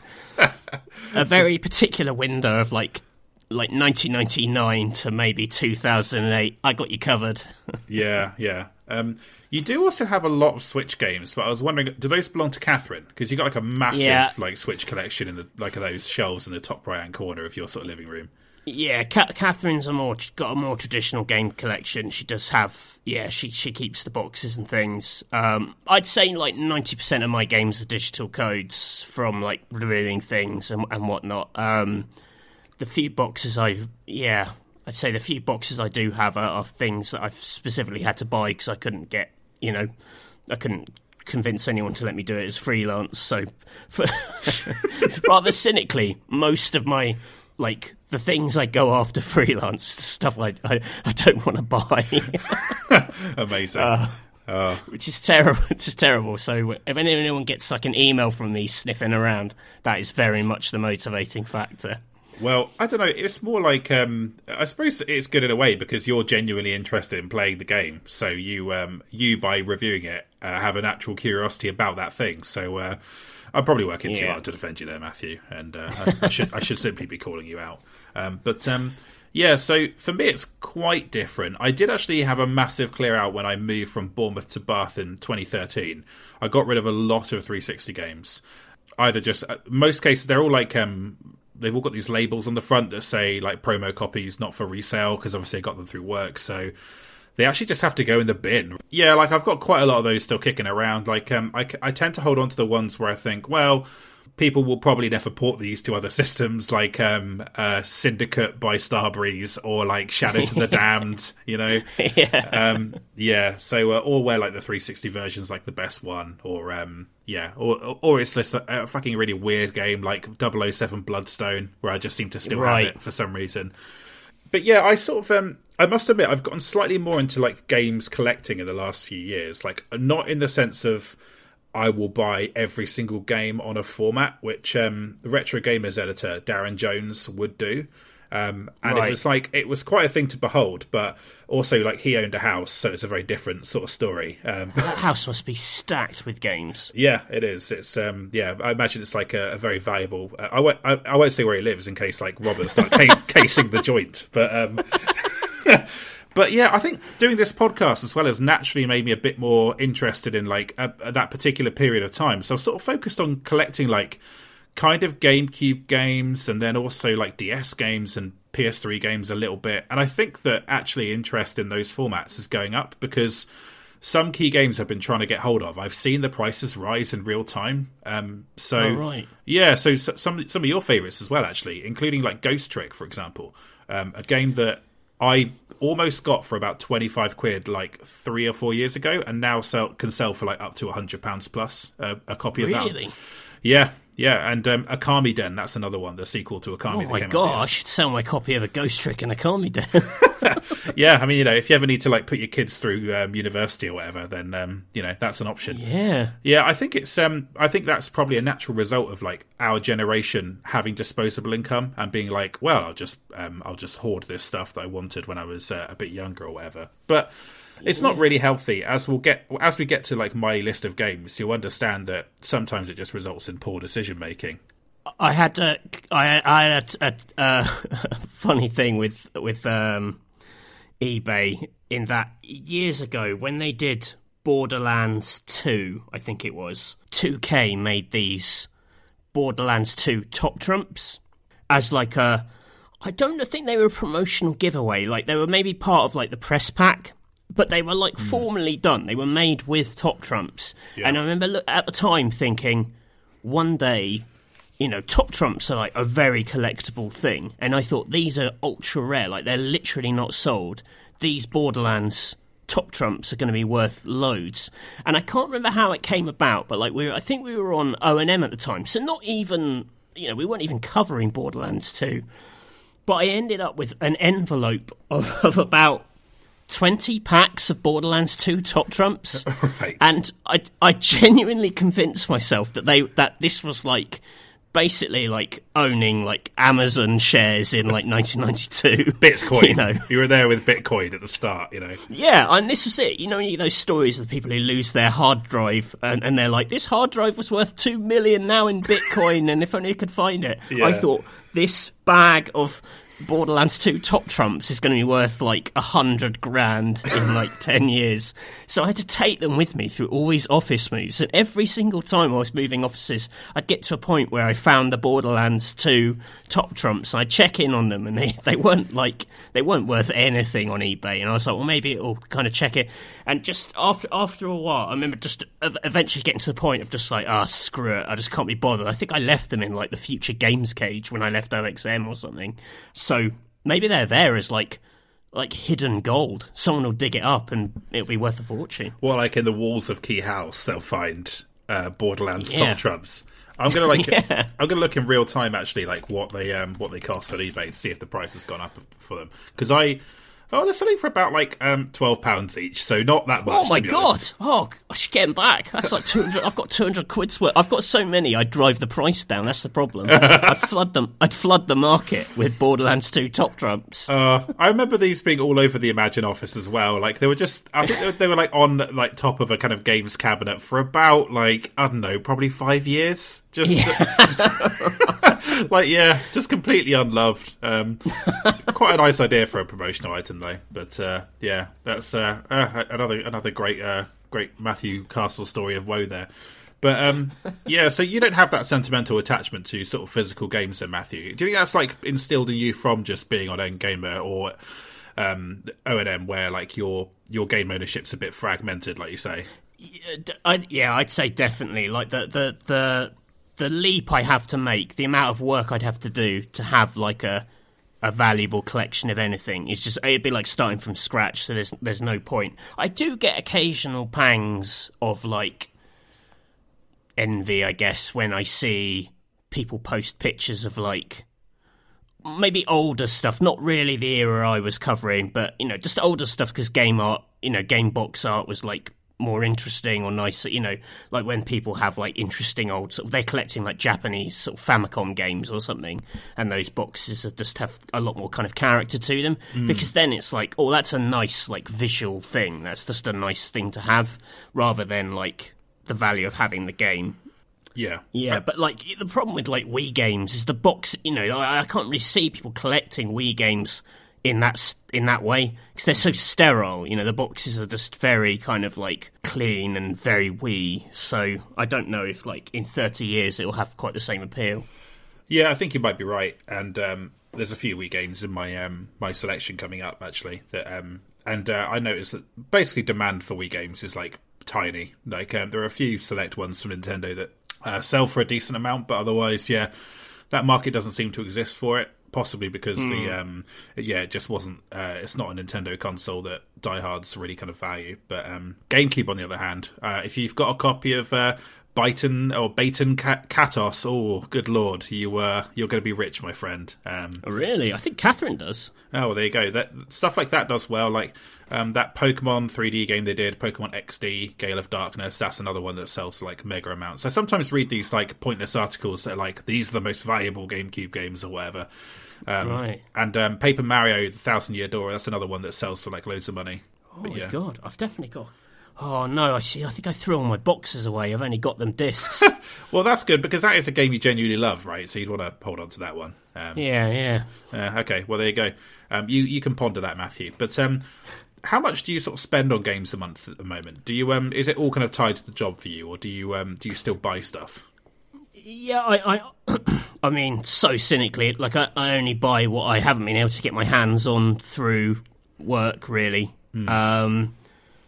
Speaker 2: a very particular window of like. Like 1999 to maybe 2008, I got you covered.
Speaker 1: yeah, yeah. Um, you do also have a lot of Switch games, but I was wondering, do those belong to Catherine? Because you got like a massive
Speaker 2: Yeah.
Speaker 1: like Switch collection in the like those shelves in the top right hand corner of your sort of living room.
Speaker 2: Yeah, Ca- Catherine's a more got a more traditional game collection. She does have, yeah, she she keeps the boxes and things. Um, I'd say like ninety percent of my games are digital codes from like reviewing things and and whatnot. Um, the few boxes I've, yeah, I'd say the few boxes I do have are, are things that I've specifically had to buy because I couldn't get, you know, I couldn't convince anyone to let me do it as freelance. So, for, rather cynically, most of my like the things I go after freelance stuff I I, I don't want to buy,
Speaker 1: Amazing.
Speaker 2: Uh, which is terrible. It's terrible. So if anyone gets like an email from me sniffing around, that is very much the motivating factor.
Speaker 1: Well, I don't know. It's more like um, I suppose it's good in a way because you're genuinely interested in playing the game. So you, um, you by reviewing it, uh, have an actual curiosity about that thing. So uh, I'm probably working too hard to defend you there, Matthew, and uh, I, I should I should simply be calling you out. Um, but um, yeah, so for me, it's quite different. I did actually have a massive clear out when I moved from Bournemouth to Bath in 2013. I got rid of a lot of 360 games. Either just uh, most cases they're all like um, they've all got these labels on the front that say like promo copies, not for resale, because obviously I got them through work. So they actually just have to go in the bin. Yeah, like I've got quite a lot of those still kicking around. Like um, I, I tend to hold on to the ones where I think, well, people will probably never port these to other systems, like um, uh, Syndicate by Starbreeze or like Shadows of the Damned. You know,
Speaker 2: yeah.
Speaker 1: um, yeah. So uh, or where like the 360 version's like the best one, or um, yeah, or or- or it's just a, a fucking really weird game like 007 Bloodstone, where I just seem to still
Speaker 2: Right.
Speaker 1: have it for some reason but yeah, I sort of um, I must admit I've gotten slightly more into like games collecting in the last few years. Like not in the sense of I will buy every single game on a format, which um, the retro gamers editor Darren Jones would do. Um, and
Speaker 2: Right.
Speaker 1: it was like it was quite a thing to behold, but also like he owned a house, so it's a very different sort of story. Um,
Speaker 2: that house must be stacked with games.
Speaker 1: yeah, it is. It's um, yeah. I imagine it's like a, a very valuable. Uh, I won't. I, I won't say where he lives in case like robbers start ca- casing the joint. But um, but yeah, I think doing this podcast as well has naturally made me a bit more interested in like a, a- that particular period of time. So I've sort of focused on collecting like kind of GameCube games and then also like DS games and PS3 games a little bit. And I think that actually interest in those formats is going up because some key games I've been trying to get hold of. I've seen the prices rise in real time. Um, so
Speaker 2: Oh, right.
Speaker 1: yeah, so, s some some of your favorites as well, actually, including like Ghost Trick, for example, um, a game that I almost got for about twenty five quid like three or four years ago, and now sell, can sell for like up to hundred pounds plus uh, a copy of that.
Speaker 2: Really?
Speaker 1: Yeah, yeah, and um, Okamiden, that's another one, the sequel to Okami.
Speaker 2: Oh my god, I should sell my copy of a Ghost Trick and a Kami Den.
Speaker 1: Yeah, I mean, you know, if you ever need to like put your kids through um, university or whatever, then um, you know that's an option.
Speaker 2: yeah.
Speaker 1: Yeah, I think it's um I think that's probably a natural result of like our generation having disposable income and being like, well, I'll just um I'll just hoard this stuff that I wanted when I was uh, a bit younger or whatever. But it's not really healthy. As we'll get as we get to like my list of games, you'll understand that sometimes it just results in poor decision making.
Speaker 2: I had a, I, I had a, a, funny thing with with um, eBay in that years ago when they did Borderlands 2, I think it was 2K made these Borderlands 2 top trumps as like a I don't think they were a promotional giveaway. Like they were maybe part of like the press pack but they were like hmm. formally done. They were made with top trumps. And I remember look, at the time thinking one day you know, top trumps are like a very collectible thing, and I thought these are ultra rare, like they're literally not sold. These Borderlands top trumps are going to be worth loads, and I can't remember how it came about, but like we, were, I think we were on OXM at the time, so not even, you know, we weren't even covering Borderlands two, but I ended up with an envelope of, of about. 20 packs of Borderlands 2 top trumps
Speaker 1: Right.
Speaker 2: and I, I genuinely convinced myself that they that this was like basically like owning like Amazon shares in like 1992.
Speaker 1: Bitcoin.
Speaker 2: you know.
Speaker 1: You were there with Bitcoin at the start, you know.
Speaker 2: Yeah, and this was it. You know, you those stories of the people who lose their hard drive and, and they're like, "This hard drive was worth two million now in Bitcoin, and if only I could find it."
Speaker 1: Yeah.
Speaker 2: I thought this bag of Borderlands 2 top trumps is going to be worth like a hundred grand in like 10 years. So I had to take them with me through all these office moves. And every single time I was moving offices, I'd get to a point where I found the Borderlands 2 top trumps. I'd check in on them and they, they weren't like, they weren't worth anything on eBay. And I was like, well, maybe it'll kind of check it. And just after, after a while, I remember just eventually getting to the point of just like, ah, screw it. I just can't be bothered. I think I left them in like the future games cage when I left OXM or something. So maybe they're there as like like hidden gold. Someone will dig it up and it'll be worth a fortune.
Speaker 1: Well, like in the walls of Key House, they'll find uh, Borderlands
Speaker 2: Yeah.
Speaker 1: top trumps. I'm gonna like
Speaker 2: Yeah.
Speaker 1: I'm gonna look in real time actually, like what they um what they cost on eBay to see if the price has gone up for them. Because I Oh, they're selling for about like um, twelve pounds each, so not that much.
Speaker 2: Oh my god!
Speaker 1: honest.
Speaker 2: Oh, I should get them back. That's like two hundred. I've got two hundred quid's worth. I've got so many. I'd drive the price down. That's the problem. I'd flood them. I'd flood the market with Borderlands Two top trumps.
Speaker 1: Uh, I remember these being all over the Imagine office as well. Like they were just, I think they were, they were like on like top of a kind of games cabinet for about like I don't know, probably five years. Just like yeah, just completely unloved. Um, quite a nice idea for a promotional item though. But uh, yeah, that's uh, uh, another another great uh, great Matthew Castle story of woe there. But um, yeah, so you don't have that sentimental attachment to sort of physical games, then Matthew. Do you think that's like instilled in you from just being on NGamer or um, OXM, where like your your game ownership's a bit fragmented, like you say?
Speaker 2: I, yeah, I'd say definitely. Like the the the the leap I have to make, the amount of work I'd have to do to have like a a valuable collection of anything It's just it'd be like starting from scratch. So there's there's no point. I do get occasional pangs of like envy, I guess, when I see people post pictures of like maybe older stuff, not really the era I was covering, but you know, just older stuff because game art, you know, game box art was like more interesting or nicer, you know, like when people have like interesting old sort of they're collecting like Japanese sort of Famicom games or something, and those boxes are just have a lot more kind of character to them mm. because then it's like, oh, that's a nice like visual thing. That's just a nice thing to have rather than like the value of having the game.
Speaker 1: Yeah,
Speaker 2: Yeah, but like the problem with like Wii games is the box. You know, I, I can't really see people collecting Wii games in that in that way because they're so sterile. You know, the boxes are just very kind of like clean and very wee. So I don't know if like in thirty years it will have quite the same appeal.
Speaker 1: Yeah, I think you might be right. And um, there's a few wee games in my um, my selection coming up actually. That um, and uh, I noticed that basically demand for wee games is like tiny. Like um, there are a few select ones from Nintendo that uh, sell for a decent amount, but otherwise, yeah, that market doesn't seem to exist for it. Possibly because the um, yeah, it just wasn't. Uh, it's not a Nintendo console that diehards really kind of value. But um, GameCube, on the other hand, uh, if you've got a copy of uh, Byton or Baten Kaitos, oh, good lord, you uh, you're going to be rich, my friend. Um,
Speaker 2: Really, I think Catherine does.
Speaker 1: oh, well, there you go. That stuff like that does well. Like um, that Pokemon 3D game they did, Pokemon XD, Gale of Darkness. That's another one that sells like mega amounts. I sometimes read these like pointless articles that are like these are the most valuable GameCube games or whatever. Um,
Speaker 2: Right.
Speaker 1: And um, Paper Mario: The Thousand Year Door. That's another one that sells for like loads of money.
Speaker 2: Oh
Speaker 1: But
Speaker 2: my
Speaker 1: yeah.
Speaker 2: god, I've definitely got. Oh no, I see. I think I threw all my boxes away. I've only got them discs.
Speaker 1: Well, that's good because that is a game you genuinely love, right? So you'd want to hold on to that one. Um,
Speaker 2: yeah, yeah.
Speaker 1: Uh, okay, well there you go. Um, you you can ponder that, Matthew. But um, how much do you sort of spend on games a month at the moment? Do you um, is it all kind of tied to the job for you, or do you um, do you still buy stuff?
Speaker 2: Yeah, I, I, I mean, so cynically, like I, I only buy what I haven't been able to get my hands on through work, really. Um,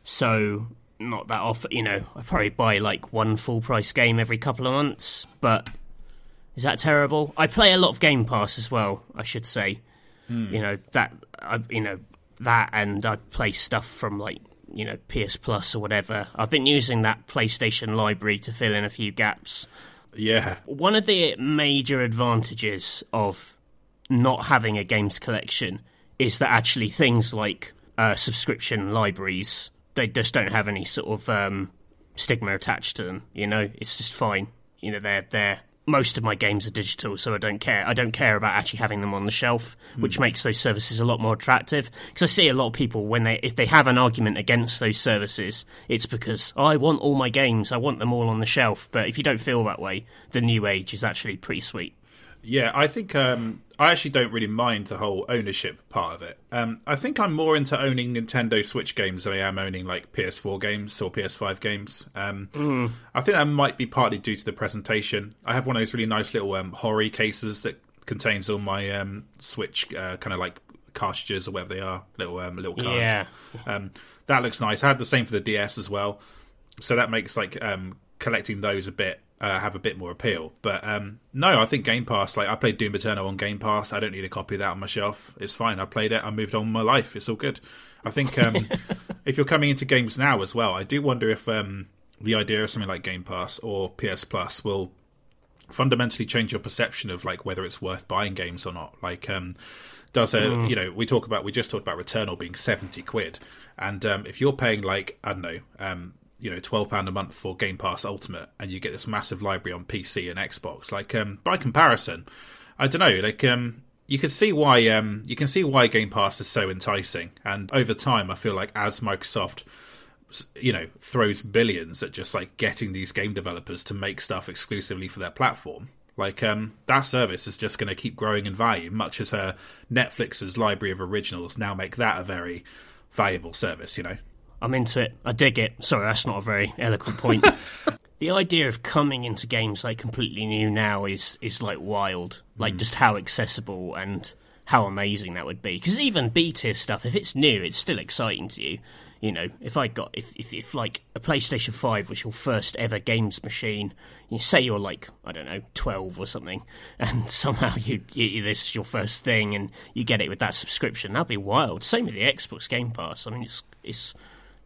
Speaker 2: so not that often, you know. I probably buy like one full price game every couple of months, but is that terrible? I play a lot of Game Pass as well. I should say, you know that, I, you know that, and I play stuff from like you know PS Plus or whatever. I've been using that PlayStation library to fill in a few gaps
Speaker 1: Yeah,
Speaker 2: one of the major advantages of not having a games collection is that actually things like uh, subscription libraries they just don't have any sort of um, stigma attached to them. You know, it's just fine. You know, they're they're most of my games are digital, so I don't care. I don't care about actually having them on the shelf, which hmm. makes those services a lot more attractive. Because I see a lot of people when they if they have an argument against those services, it's because "Oh, I want all my games, I want them all on the shelf. But if you don't feel that way, the new age is actually pretty sweet.
Speaker 1: Yeah. I think um, I actually don't really mind the whole ownership part of it. Um, I think I'm more into owning Nintendo Switch games than I am owning like PS4 games or PS5 games. Um, I think that might be partly due to the presentation. I have one of those really nice little um, horror cases that contains all my um, Switch uh, kind of like cartridges or whatever they are, little um, little cards.
Speaker 2: Yeah.
Speaker 1: Um, that looks nice. I had the same for the DS as well, so that makes like um, collecting those a bit uh, have a bit more appeal. But um, no, I think Game Pass. Like I played Doom Eternal on Game Pass. I don't need a copy of that on my shelf. It's fine. I played it. I moved on with my life. It's all good. I think um, if you're coming into games now as well, I do wonder if um, the idea of something like Game Pass or PS Plus will fundamentally change your perception of like whether it's worth buying games or not. Like, um, does a you know we talk about we just talked about Returnal being seventy quid, and um, if you're paying like I don't know um, you know twelve pound a month for Game Pass Ultimate, and you get this massive library on PC and Xbox, like um, by comparison, I don't know, like um, you can see why um, you can see why Game Pass is so enticing, and over time, I feel like as Microsoft you know throws billions at just like getting these game developers to make stuff exclusively for their platform like um, that service is just going to keep growing in value much as her netflix's library of originals now make that a very valuable service you know
Speaker 2: I'm into it. I dig it. Sorry, that's not a very eloquent point. the idea of coming into games like completely new now is is like wild. Like hmm. just how accessible and how amazing that would be. Because even B tier stuff, if it's new, it's still exciting to you. You know, if I got if, if if like a PlayStation Five was your first ever games machine, you say you're like I don't know twelve or something, and somehow you, you this is your first thing, and you get it with that subscription, that'd be wild. Same with the Xbox Game Pass. I mean, it's it's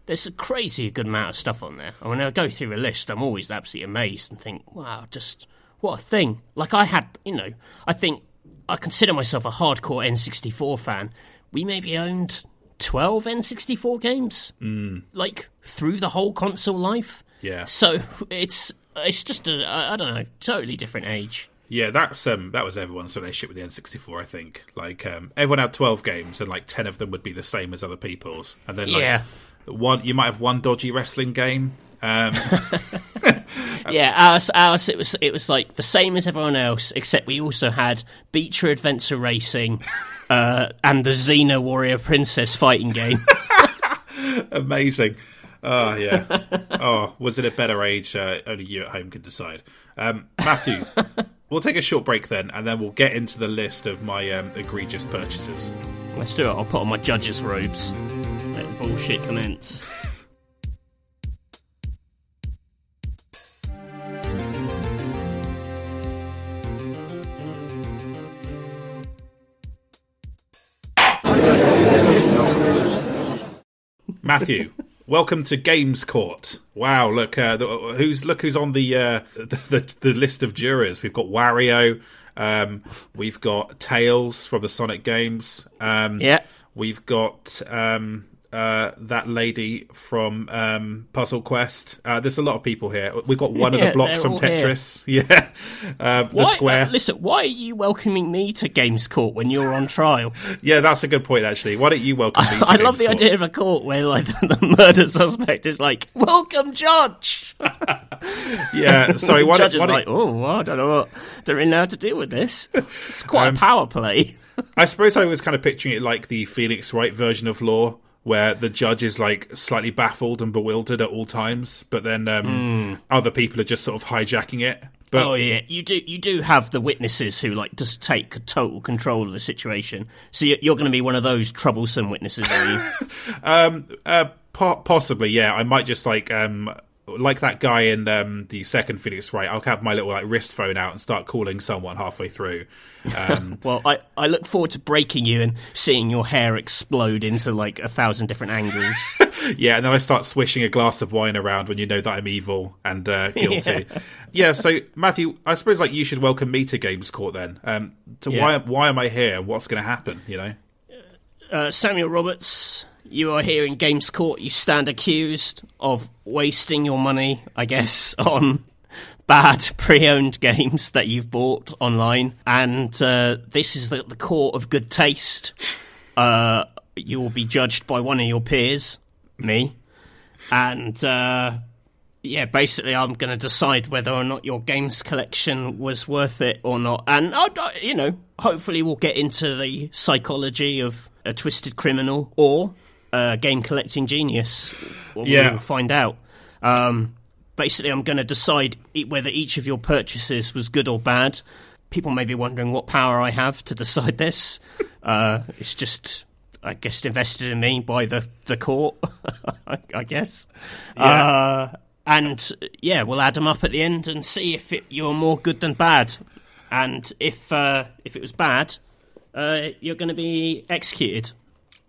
Speaker 2: there's a crazy good amount of stuff on there. And when I go through a list, I'm always absolutely amazed and think, wow, just what a thing. Like I had, you know, I think I consider myself a hardcore N64 fan. We maybe owned 12 N64 games, mm. like through the whole console life.
Speaker 1: Yeah.
Speaker 2: So it's it's just a I don't know, totally different age.
Speaker 1: Yeah, that's um that was everyone's relationship with the N64. I think like um everyone had twelve games and like ten of them would be the same as other people's, and then like,
Speaker 2: yeah,
Speaker 1: one you might have one dodgy wrestling game. Um,
Speaker 2: yeah, ours, ours it was it was like the same as everyone else, except we also had Beetle Adventure Racing uh, and the Xena Warrior Princess fighting game.
Speaker 1: Amazing. Oh yeah. Oh, was it a better age? Uh, only you at home can decide. Um, Matthew, we'll take a short break then, and then we'll get into the list of my um, egregious purchases.
Speaker 2: Let's do it. I'll put on my judge's robes. Let the bullshit commence.
Speaker 1: Matthew, welcome to Games Court. Wow, look uh, the, who's look who's on the, uh, the, the the list of jurors. We've got Wario, um, we've got Tails from the Sonic games. Um,
Speaker 2: Yeah.
Speaker 1: We've got um, uh, that lady from um, Puzzle Quest. Uh, there's a lot of people here. We've got one of the blocks from
Speaker 2: all here.
Speaker 1: Tetris. Yeah, um, the square.
Speaker 2: uh, listen, why are you welcoming me to Games Court when you're on trial?
Speaker 1: yeah, that's a good point. Actually, why don't you welcome me? To
Speaker 2: I love the
Speaker 1: Court?
Speaker 2: idea of a court where like the murder suspect is like, "Welcome, judge."
Speaker 1: Yeah, sorry. Why
Speaker 2: judge is
Speaker 1: why
Speaker 2: like, "Oh, I don't know what, don't really know how to deal with this." It's quite
Speaker 1: Um,
Speaker 2: a power play.
Speaker 1: I suppose I was kind of picturing it like the Phoenix Wright version of Law, where the judge is like slightly baffled and bewildered at all times, but then um, other people are just sort of hijacking it. But
Speaker 2: oh yeah, you do. You do have the witnesses who like just take total control of the situation. So you're, you're going to be one of those troublesome witnesses, are you?
Speaker 1: Uh, po- possibly, yeah. I might just like um, like that guy in um, the second Phoenix Wright. I'll have my little like wrist phone out and start calling someone halfway through. Um,
Speaker 2: well, I, I look forward to breaking you and seeing your hair explode into like a thousand different angles.
Speaker 1: yeah, and then I start swishing a glass of wine around when you know that I'm evil and uh, guilty. yeah. So Matthew, I suppose like you should welcome me to Games Court then. Um, to
Speaker 2: Yeah.
Speaker 1: why why am I here? and What's going to happen? You know.
Speaker 2: Uh, Samuel Roberts, you are here in Games Court. You stand accused of wasting your money, I guess, on bad pre-owned games that you've bought online, and uh, this is the, the court of good taste. Uh, you will be judged by one of your peers, me, and uh, yeah, basically, I'm going to decide whether or not your games collection was worth it or not. And, I, you know, hopefully we'll get into the psychology of a twisted criminal or a game collecting genius.
Speaker 1: Yeah.
Speaker 2: We'll find out. Um, basically, I'm going to decide whether each of your purchases was good or bad. People may be wondering what power I have to decide this. Uh, it's just, I guess, invested in me by the, the court, I, I guess. Uh, and yeah, we'll add them up at the end and see if it, you're more good than bad. And if uh, if it was bad, uh, you're going to be executed.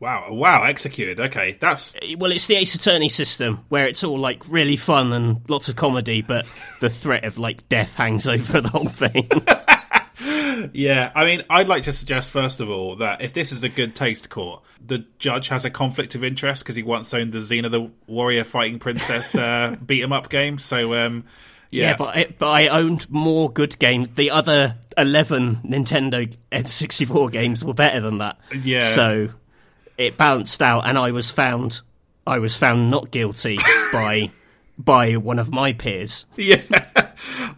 Speaker 1: Wow! Wow! Executed. Okay, that's
Speaker 2: Well, it's the Ace Attorney system where it's all like really fun and lots of comedy, but the threat of like death hangs over the whole thing.
Speaker 1: Yeah, I mean, I'd like to suggest first of all that if this is a good taste court, the judge has a conflict of interest because he once owned the Xena the Warrior Fighting Princess uh, beat 'em up game. So, um, yeah,
Speaker 2: Yeah, but I, but I owned more good games. The other eleven Nintendo N64 games were better than that.
Speaker 1: Yeah.
Speaker 2: So it balanced out, and I was found I was found not guilty by by one of my peers.
Speaker 1: yeah,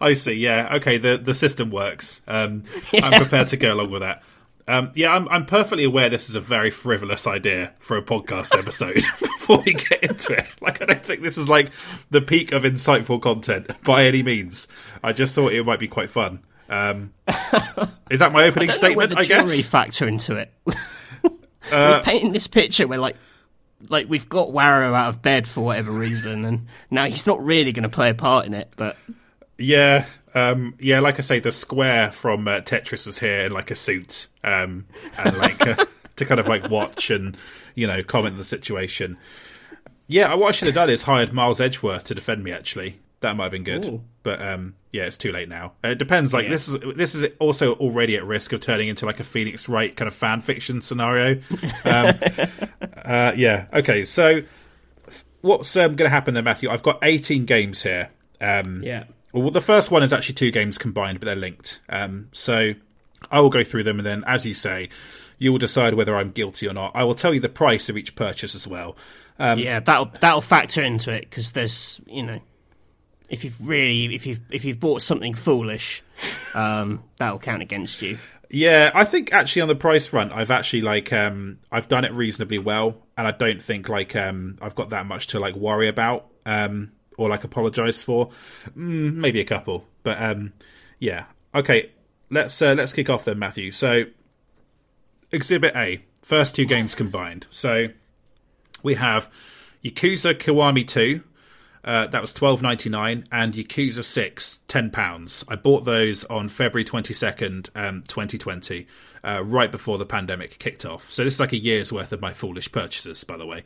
Speaker 1: I see. Yeah, okay, the the system works. Um, I'm prepared to go along with that. Um, yeah, I'm, I'm perfectly aware this is a very frivolous idea for a podcast episode. before we get into it, like I don't think this is like the peak of insightful content by any means. I just thought it might be quite fun. Um, is that my opening
Speaker 2: I
Speaker 1: statement? I
Speaker 2: jury
Speaker 1: guess.
Speaker 2: factor into it.
Speaker 1: Uh,
Speaker 2: we're painting this picture where like like we've got Wario out of bed for whatever reason, and now he's not really going to play a part in it, but.
Speaker 1: Yeah, um, yeah. Like I say, the square from uh, Tetris is here in like a suit, um, and like uh, to kind of like watch and you know comment on the situation. Yeah, what I should have done is hired Miles Edgeworth to defend me. Actually, that might have been good,
Speaker 2: Ooh.
Speaker 1: But um, yeah, it's too late now. It depends. Like
Speaker 2: Yeah.
Speaker 1: this is this is also already at risk of turning into like a Phoenix Wright kind of fan fiction scenario. Um, uh, yeah. Okay. So what's um, going to happen then, Matthew? I've got 18 games here. Um,
Speaker 2: Yeah.
Speaker 1: well, the first one is actually two games combined, but they're linked. Um, so I will go through them, and then, as you say, you will decide whether I'm guilty or not. I will tell you the price of each purchase as well. Um,
Speaker 2: yeah, that'll that'll factor into it because there's you know, if you've really if you've if you've bought something foolish, um, that'll count against you.
Speaker 1: Yeah, I think actually on the price front, I've actually like um, I've done it reasonably well, and I don't think like um, I've got that much to like worry about um, or like apologise for. Mm, maybe a couple, but um, yeah. Okay, let's uh, let's kick off then, Matthew. So, Exhibit A, first two games combined. So we have Yakuza Kiwami Two. Uh, that was twelve ninety nine, and Yakuza Six, ten pounds. I bought those on February twenty second, um, twenty twenty, uh, right before the pandemic kicked off. So this is like a year's worth of my foolish purchases, by the way.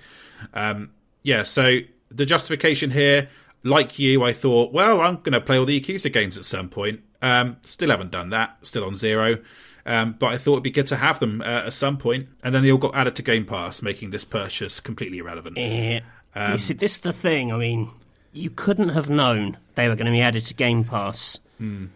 Speaker 1: Um, yeah, so the justification here, like you, I thought, well, I'm going to play all the Yakuza games at some point. Um, still haven't done that. Still on zero. Um, but I thought it'd be good to have them uh, at some point, and then they all got added to Game Pass, making this purchase completely irrelevant.
Speaker 2: Yeah.
Speaker 1: Um,
Speaker 2: you see, this is the thing. I mean, you couldn't have known they were going to be added to Game Pass.
Speaker 1: Hmm.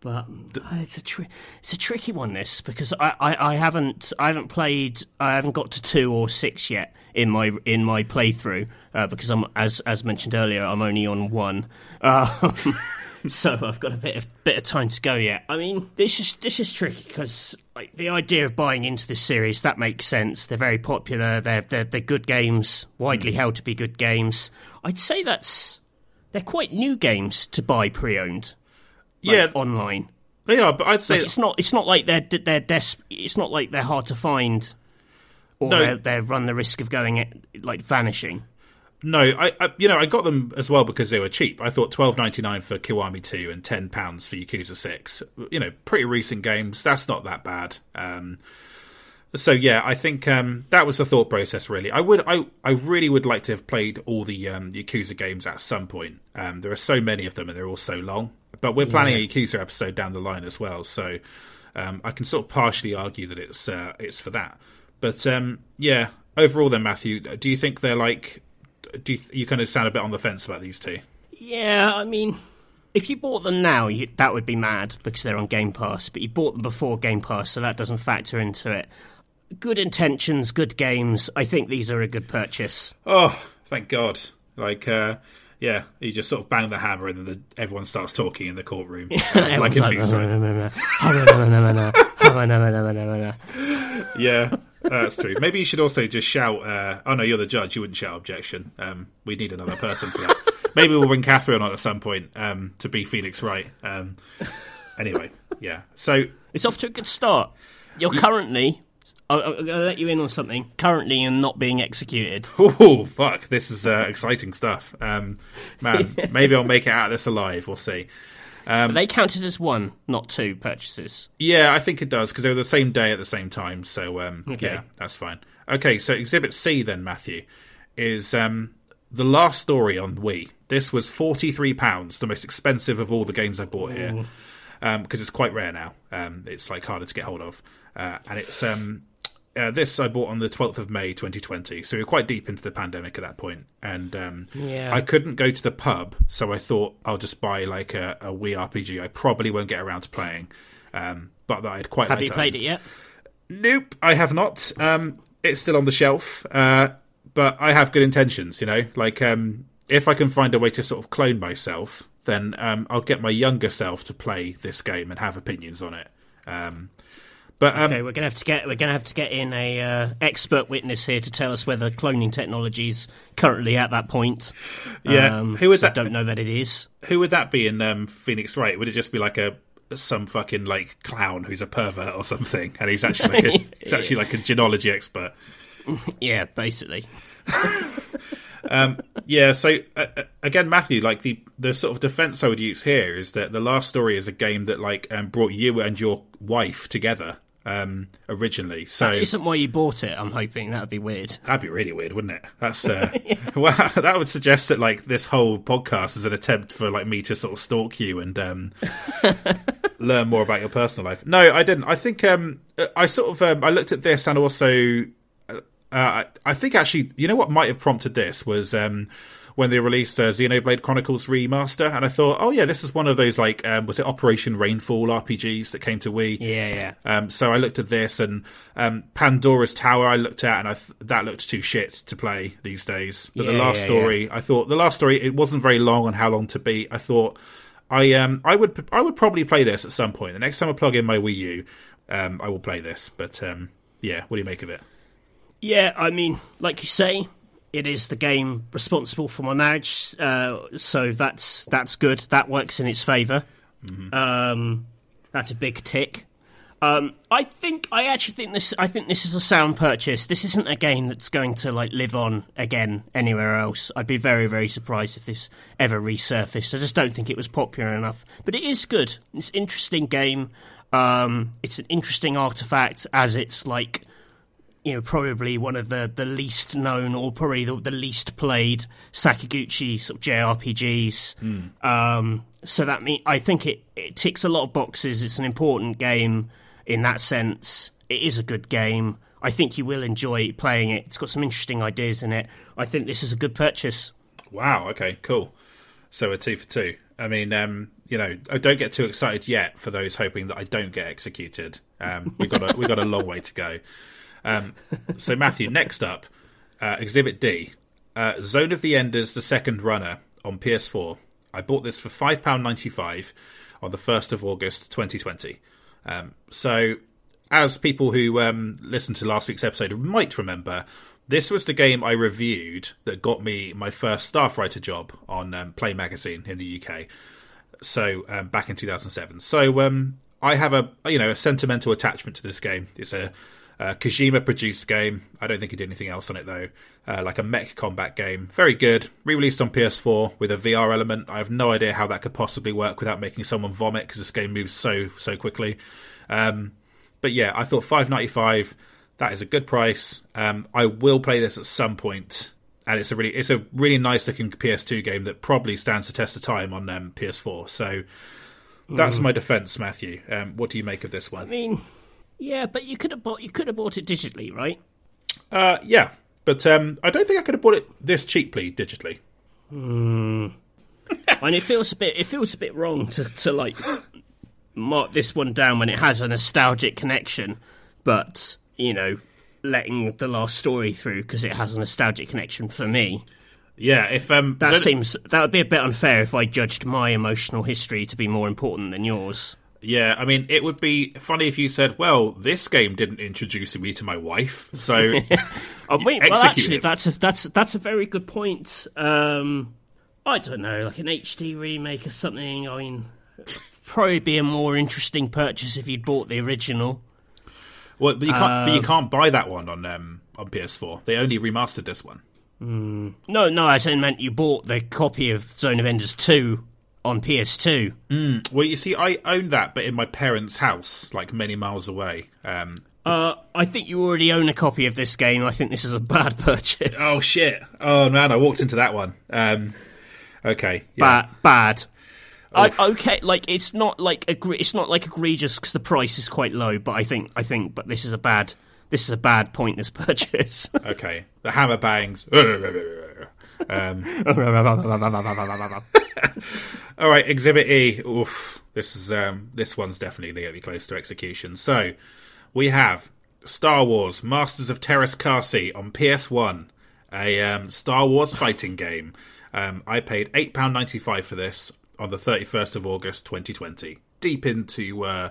Speaker 2: But uh, it's a tri- it's a tricky one this because I, I, I haven't I haven't played I haven't got to two or six yet in my in my playthrough uh, because I'm as as mentioned earlier I'm only on one um, so I've got a bit of bit of time to go yet. I mean this is this is tricky because like the idea of buying into this series that makes sense. They're very popular. They're they're, they're good games, widely held to be good games. I'd say that's they're quite new games to buy pre-owned like,
Speaker 1: Yeah.
Speaker 2: online.
Speaker 1: They are, but I'd say
Speaker 2: Like, it's not. It's not like they're they're des- It's not like they're hard to find, or
Speaker 1: No.
Speaker 2: they run the risk of going like vanishing.
Speaker 1: no. I, I, you know, I got them as well because they were cheap. I thought twelve ninety nine for Kiwami two and ten pounds for Yakuza six. You know, pretty recent games. That's not that bad. Um, so yeah, I think um, that was the thought process. Really, I would, I, I really would like to have played all the um, Yakuza games at some point. Um, there are so many of them, and they're all so long. But we're planning a Yakuza episode down the line as well, so um, I can sort of partially argue that it's uh, it's for that. But um, yeah, overall, then Matthew, do you think they're like? Do you, you kind of sound a bit on the fence about these two?
Speaker 2: Yeah, I mean, if you bought them now, you, that would be mad because they're on Game Pass. But you bought them before Game Pass, so that doesn't factor into it. Good intentions, good games. I think these are a good purchase.
Speaker 1: Oh, thank God! Like, uh, yeah, you just sort of bang the hammer, and then the, everyone starts talking in the courtroom, like in
Speaker 2: like,
Speaker 1: Phoenix Wright.
Speaker 2: "No, no, no, no. Oh. Oh, no, no, no, no, no, no."
Speaker 1: Yeah, that's true. Maybe you should also just shout. Uh, oh no, you're the judge. You wouldn't shout objection. Um, we need another person for that. Maybe we'll bring Catherine on at some point um, to be Phoenix Wright. Um, anyway, yeah. So
Speaker 2: It's off to a good start. You're currently. I'll, I'll let you in on something. Currently, you're not being executed.
Speaker 1: Oh fuck! This is uh, exciting stuff. Um, man, maybe I'll make it out of this alive. We'll see.
Speaker 2: But they counted as one, not two purchases.
Speaker 1: Yeah, I think it does because they were the same day at the same time. So um,
Speaker 2: Okay.
Speaker 1: yeah, that's fine. Okay, so Exhibit C then, Matthew, is um, the last story on Wii. This was forty three pounds, the most expensive of all the games I bought here. because it's quite rare now. Um, it's like harder to get hold of, uh, and it's um, uh, this I bought on the 12th of May 2020. So we were quite deep into the pandemic at that point, and um,
Speaker 2: Yeah.
Speaker 1: I couldn't go to the pub, so I thought I'll just buy like a, a Wii RPG. I probably won't get around to playing, um, but that I'd quite
Speaker 2: Have
Speaker 1: like
Speaker 2: you
Speaker 1: to
Speaker 2: played
Speaker 1: own.
Speaker 2: it yet?
Speaker 1: Nope, I have not. Um, it's still on the shelf, uh, but I have good intentions. You know, like um, if I can find a way to sort of clone myself, then um, I'll get my younger self to play this game and have opinions on it. Um, but um,
Speaker 2: Okay, we're gonna have to get we're gonna have to get in a uh, expert witness here to tell us whether cloning technology is currently at that point.
Speaker 1: Yeah,
Speaker 2: um,
Speaker 1: who would
Speaker 2: so I
Speaker 1: that-
Speaker 2: don't know that it is.
Speaker 1: who would that be in um, Phoenix Wright? Would it just be like a some fucking like clown who's a pervert or something, and he's actually like a, he's actually like a genology expert?
Speaker 2: Yeah, basically.
Speaker 1: Yeah, so uh, uh, again, Matthew, like the the sort of defense I would use here is that the last story is a game that like um, brought you and your wife together um, originally. So
Speaker 2: Isn't why you bought it. I'm hoping that would be weird.
Speaker 1: that'd be really weird, wouldn't it? That's uh, well, that would suggest that like this whole podcast is an attempt for like me to sort of stalk you and um, learn more about your personal life. No, I didn't. I think um, I sort of um, I looked at this and also uh, I, I think actually you know what might have prompted this was um, when they released uh, Xenoblade Chronicles Remaster, and I thought, oh yeah, this is one of those like um, was it Operation Rainfall RPGs that came to Wii.
Speaker 2: Yeah, yeah.
Speaker 1: Um, so I looked at this and um, Pandora's Tower. I looked at and I th- that looked too shit to play these days. But the last
Speaker 2: yeah,
Speaker 1: story, I thought the last story it wasn't very long on how long to beat. I thought I um I would I would probably play this at some point. The next time I plug in my Wii U, um, I will play this. But um, yeah, what do you make of it?
Speaker 2: Yeah, I mean, like you say, it is the game responsible for my marriage, uh, so that's that's good. That works in its favor Um, that's a big tick. Um, I think I actually think this. I think this is a sound purchase. This isn't a game that's going to like live on again anywhere else. I'd be very very surprised if this ever resurfaced. I just don't think it was popular enough. But it is good. It's an interesting game. Um, it's an interesting artifact as it's like you know, probably one of the, the least known or probably the, the least played Sakaguchi sort of JRPGs. Um, so that mean I think it, it ticks a lot of boxes. It's an important game in that sense. It is a good game. I think you will enjoy playing it. It's got some interesting ideas in it. I think this is a good purchase.
Speaker 1: Wow. Okay. Cool. So a two for two. I mean, um, you know, I don't get too excited yet for those hoping that I don't get executed. Um, we got a, we got a long way to go. Um, so Matthew, next up, uh, Exhibit D, uh, Zone of the Enders, the second runner on PS4. I bought this for five pound ninety five on the first of August, twenty twenty. Um, so, as people who um, listened to last week's episode might remember, this was the game I reviewed that got me my first staff writer job on um, Play Magazine in the UK. So um, back in 2007. So um, I have a you know a sentimental attachment to this game. It's a, a Kojima produced game. I don't think he did anything else on it though. Uh, like a mech combat game, very good. Re-released on PS4 with a VR element. I have no idea how that could possibly work without making someone vomit because this game moves so so quickly. Um, but yeah, I thought five ninety five. That is a good price. Um, I will play this at some point, and it's a really it's a really nice looking PS2 game that probably stands the test of time on um, PS4. So that's my defense, Matthew. Um, what do you make of this
Speaker 2: I
Speaker 1: one?
Speaker 2: mean, yeah, but you could have bought you could have bought it digitally, right?
Speaker 1: Uh, yeah, but um, I don't think I could have bought it this cheaply digitally.
Speaker 2: and it feels a bit it feels a bit wrong to, to like mark this one down when it has a nostalgic connection but you know letting the last story through because it has a nostalgic connection for me
Speaker 1: Yeah, if um,
Speaker 2: that seems that would be a bit unfair if i judged my emotional history to be more important than yours
Speaker 1: Yeah, I mean, it would be funny if you said, "Well, this game didn't introduce me to my wife," so
Speaker 2: oh, wait, well actually
Speaker 1: it.
Speaker 2: that's a that's that's a very good point um i don't know like an hd remake or something i mean probably be a more interesting purchase if you'd bought the original
Speaker 1: well, but you can't, but
Speaker 2: Um,
Speaker 1: you can't buy that one on um, on PS4. They only remastered this one.
Speaker 2: No, no, I said meant you bought the copy of Zone of Enders 2 on PS2.
Speaker 1: Well, you see, I own that, but in my parents' house, like many miles away. Um,
Speaker 2: Uh, I think you already own a copy of this game. I think this is a bad purchase.
Speaker 1: oh shit! Oh man, I walked into that one. Um, okay, yeah.
Speaker 2: Bad, bad. I, okay, like it's not like egre- it's not like egregious because the price is quite low. But I think I think, but this is a bad this is a bad pointless purchase.
Speaker 1: okay, the hammer bangs. um, all right, Exhibit E. Oof, this is um, this one's definitely going to be close to execution. So we have Star Wars: Masters of Teräs Käsi on PS1, a um, Star Wars fighting game. Um, I paid eight pound ninety five for this on the thirty first of August, twenty twenty. Deep into uh,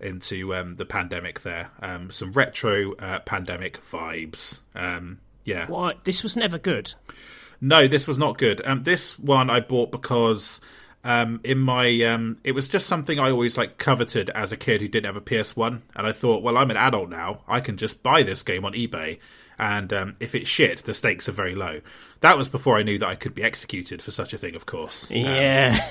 Speaker 1: into um, the pandemic, there, um, some retro uh, pandemic vibes. Um, yeah?
Speaker 2: This was never good.
Speaker 1: No, this was not good. Um, this one I bought because um, in my um, it was just something I always like coveted as a kid who didn't have a PS1, and I thought, well, I'm an adult now, I can just buy this game on eBay, and um, if it's shit, the stakes are very low. That was before I knew that I could be executed for such a thing, of course. Um,
Speaker 2: Yeah.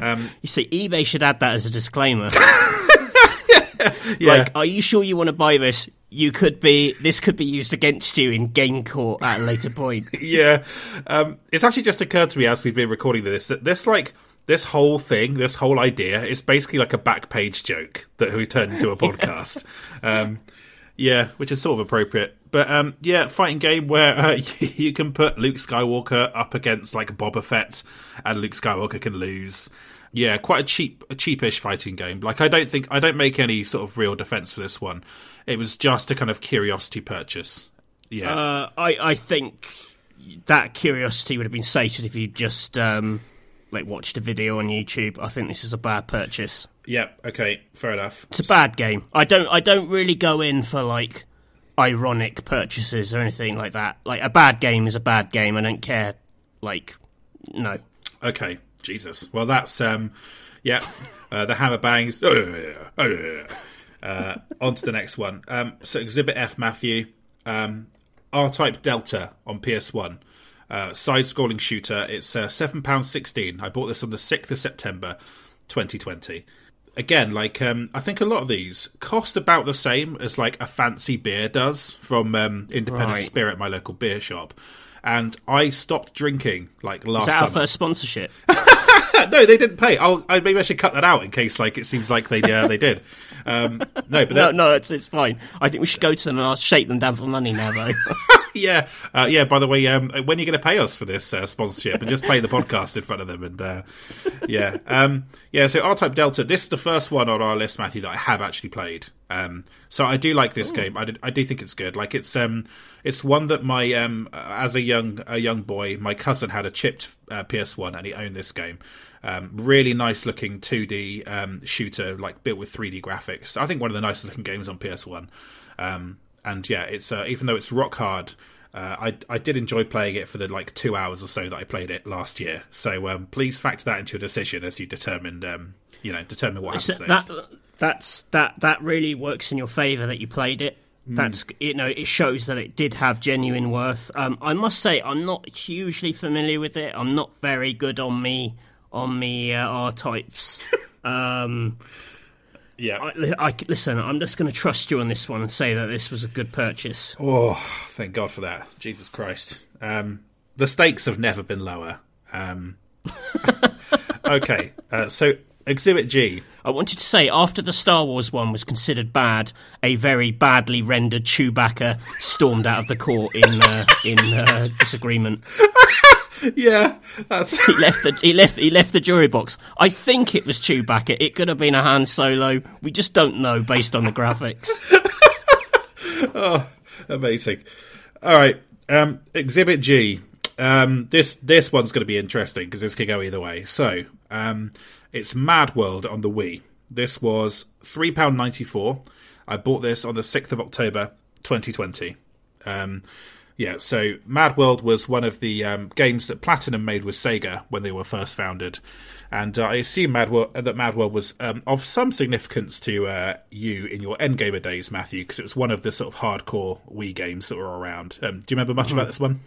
Speaker 2: you see, eBay should add that as a disclaimer.
Speaker 1: yeah,
Speaker 2: Like, are you sure you want to buy this? You could be. This could be used against you in game court at a later point.
Speaker 1: yeah. Um, it's actually just occurred to me as we've been recording this that this like this whole thing, this whole idea, is basically like a back page joke that we turned into a podcast. um, yeah, which is sort of appropriate. But um, yeah, fighting game where uh, you can put Luke Skywalker up against like Boba Fett, and Luke Skywalker can lose. Yeah, quite a cheap, a cheapish fighting game. Like I don't think I don't make any sort of real defense for this one. It was just a kind of curiosity purchase. Yeah,
Speaker 2: Uh, I I think that curiosity would have been sated if you just um, like watched a video on YouTube. I think this is a bad purchase.
Speaker 1: yeah. Okay, fair enough.
Speaker 2: It's a bad game. I don't I don't really go in for like ironic purchases or anything like that. Like a bad game is a bad game. I don't care. Like no.
Speaker 1: Okay, Jesus. Well, that's um, yeah. Uh, the hammer bangs. Oh, yeah, oh, yeah. Uh, on to the next one. Um, so Exhibit F, Matthew. Um, R-Type Delta on PS1. Uh, side-scrolling shooter. It's uh, seven pounds sixteen. I bought this on the sixth of September, twenty twenty. Again, like um, I think a lot of these cost about the same as like a fancy beer does from um, Independent
Speaker 2: Right.
Speaker 1: Spirit, my local beer shop. And I stopped drinking like last
Speaker 2: Is that our first sponsorship?
Speaker 1: no, they didn't pay. I'll, I, maybe I should cut that out in case like it seems like they uh, they did. Um, no, but
Speaker 2: no, no, it's it's fine. I think we should go to them and I'll shake them down for money now, though.
Speaker 1: yeah, uh, yeah. By the way, um, when are you going to pay us for this uh, sponsorship and just play the podcast in front of them? And uh, yeah, um, yeah. So R-Type Delta. This is the first one on our list, Matthew, that I have actually played. Um, so I do like this game. I, did, I do think it's good. Like it's um, it's one that my um, as a young a young boy, my cousin had a chipped uh, PS1 and he owned this game. Um, really nice looking 2D um, shooter, like built with 3D graphics. I think one of the nicest looking games on PS1. Um, and yeah, it's uh, even though it's rock hard, uh, I I did enjoy playing it for the like two hours or so that I played it last year. So um, please factor that into your decision as you determine um, you know determine what
Speaker 2: So
Speaker 1: happens next.
Speaker 2: that that's that that really works in your favour that you played it.
Speaker 1: Hmm.
Speaker 2: That's you know it shows that it did have genuine worth. Um, I must say I'm not hugely familiar with it. I'm not very good on me on me uh, R types. um,
Speaker 1: yeah.
Speaker 2: I, I- listen. I'm just going to trust you on this one and say that this was a good purchase.
Speaker 1: Oh, thank God for that. Jesus Christ. Um, the stakes have never been lower. Um, okay, uh, so Exhibit G.
Speaker 2: I wanted to say, after the Star Wars one was considered bad, a very badly rendered Chewbacca stormed out of the court in uh, in uh, disagreement.
Speaker 1: Yeah, that's
Speaker 2: He left the he left he left the jury box. I think it was Chewbacca. It could have been a Han Solo. We just don't know based on the graphics.
Speaker 1: amazing. All right, um, Exhibit G. Um, this this one's going to be interesting because this could go either way. So, um, it's Mad World on the Wii. This was three pound ninety four. I bought this on the sixth of October, twenty twenty. Um, yeah, so Mad World was one of the um, games that Platinum made with Sega when they were first founded, and uh, I assume Mad World, that Mad World was um, of some significance to uh, you in your NGamer days, Matthew, because it was one of the sort of hardcore Wii games that were around. Um, do you remember much about this one?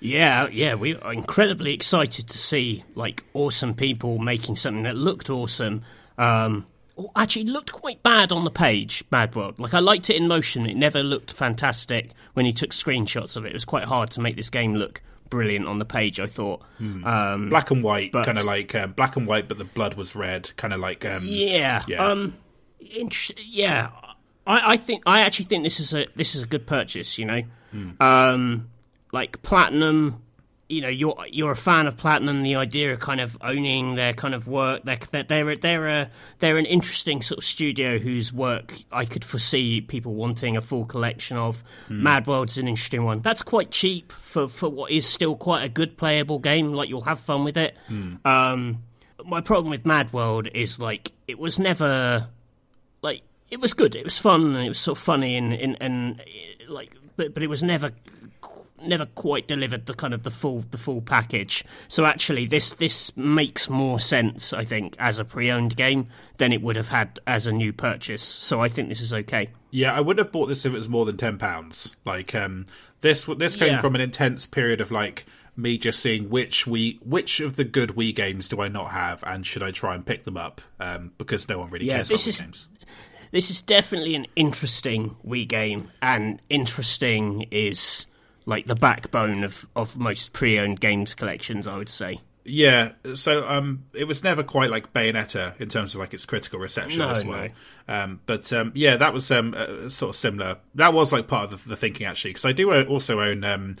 Speaker 2: Yeah, yeah, we are incredibly excited to see like awesome people making something that looked awesome. Um, or actually looked quite bad on the page, Mad World. Like I liked it in motion. It never looked fantastic when you took screenshots of it. It was quite hard to make this game look brilliant on the page. I thought. Um,
Speaker 1: Black and white, kind of like um, black and white, but the blood was red, kind of like um,
Speaker 2: yeah.
Speaker 1: Yeah.
Speaker 2: Um. yeah. I, I think I actually think this is a this is a good purchase. You know, um, like platinum. You know, you're you're a fan of platinum. The idea of kind of owning their kind of work. They're they're they're, they're a they're an interesting sort of studio whose work I could foresee people wanting a full collection of. Mad World's an interesting one. That's quite cheap for for what is still quite a good playable game. Like you'll have fun with it. Um, my problem with Mad World is like it was never like it was good. It was fun and it was sort of funny and and, and like but but it was never never quite delivered the kind of the full the full package. So actually this this makes more sense I think as a pre-owned game than it would have had as a new purchase. So I think this is okay.
Speaker 1: Yeah, I wouldn't have bought this if it was more than ten pounds. Like um, this, this came
Speaker 2: Yeah.
Speaker 1: from an intense period of like me just seeing which we, which of the good Wii games do I not have, and should I try and pick them up? Um, because no one really
Speaker 2: Yeah,
Speaker 1: cares about
Speaker 2: is-
Speaker 1: games.
Speaker 2: This is definitely an interesting Wii game and interesting is like the backbone of, of most pre-owned games collections I would say.
Speaker 1: Yeah, so um, it was never quite like Bayonetta in terms of like its critical reception
Speaker 2: No,
Speaker 1: as well.
Speaker 2: no.
Speaker 1: Um, but um, yeah, that was um, uh, sort of similar. That was like part of the, the thinking actually, because I do also own um,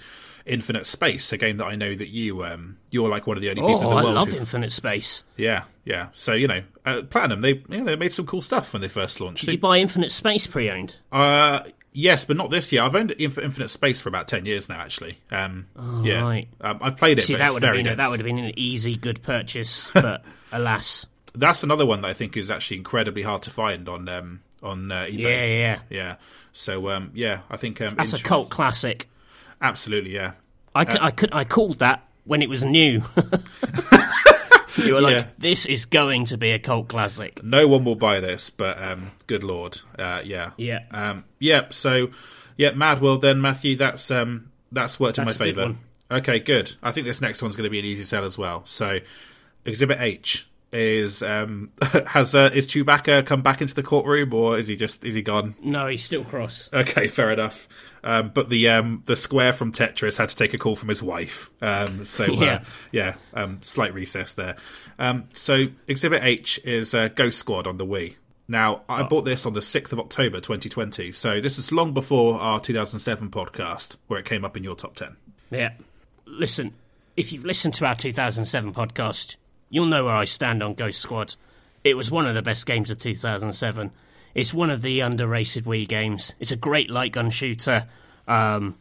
Speaker 1: Infinite Space, a game that I know that you um, you're like one of the only people in
Speaker 2: Oh,
Speaker 1: the
Speaker 2: I
Speaker 1: world.
Speaker 2: love
Speaker 1: who-
Speaker 2: Infinite Space.
Speaker 1: Yeah, yeah. So you know, uh, Platinum they you know, they made some cool stuff when they first launched.
Speaker 2: Did you buy Infinite Space pre-owned?
Speaker 1: Uh, yes, but not this year. I've owned Infinite Space for about ten years now. Actually, um, yeah,
Speaker 2: Oh, right.
Speaker 1: um, I've played it.
Speaker 2: See,
Speaker 1: but
Speaker 2: that would have been
Speaker 1: dense.
Speaker 2: that would have been an easy, good purchase, but alas,
Speaker 1: That's another one that I think is actually incredibly hard to find on um, on uh, eBay.
Speaker 2: yeah, yeah,
Speaker 1: Yeah. So um, yeah, I think um,
Speaker 2: that's a cult classic.
Speaker 1: Absolutely, yeah.
Speaker 2: I, c- I could I called that when it was new. you were like, this is going to be a cult classic.
Speaker 1: No one will buy this, but um, good lord, uh, yeah,
Speaker 2: Yeah.
Speaker 1: um, yeah. So yeah, Mad World. Then Matthew, that's um, that's worked
Speaker 2: That's
Speaker 1: in my favour. Okay, good. I think this next one's going to be an easy sell as well. So Exhibit H is um, has uh, is Chewbacca come back into the courtroom or is he just is he gone?
Speaker 2: No, he's still cross.
Speaker 1: Okay, fair enough. Um, but the um, the square from Tetris had to take a call from his wife. Um, so uh,
Speaker 2: Yeah.
Speaker 1: yeah, um, slight recess there. Um, so Exhibit H is uh, Ghost Squad on the Wii. Now I bought this on the sixth of October, 2020. So this is long before our 2007 podcast, where it came up in your top ten.
Speaker 2: Yeah. Listen, if you've listened to our 2007 podcast, you'll know where I stand on Ghost Squad. It was one of the best games of 2007. It's one of the underrated Wii games. It's a great light gun shooter. Um,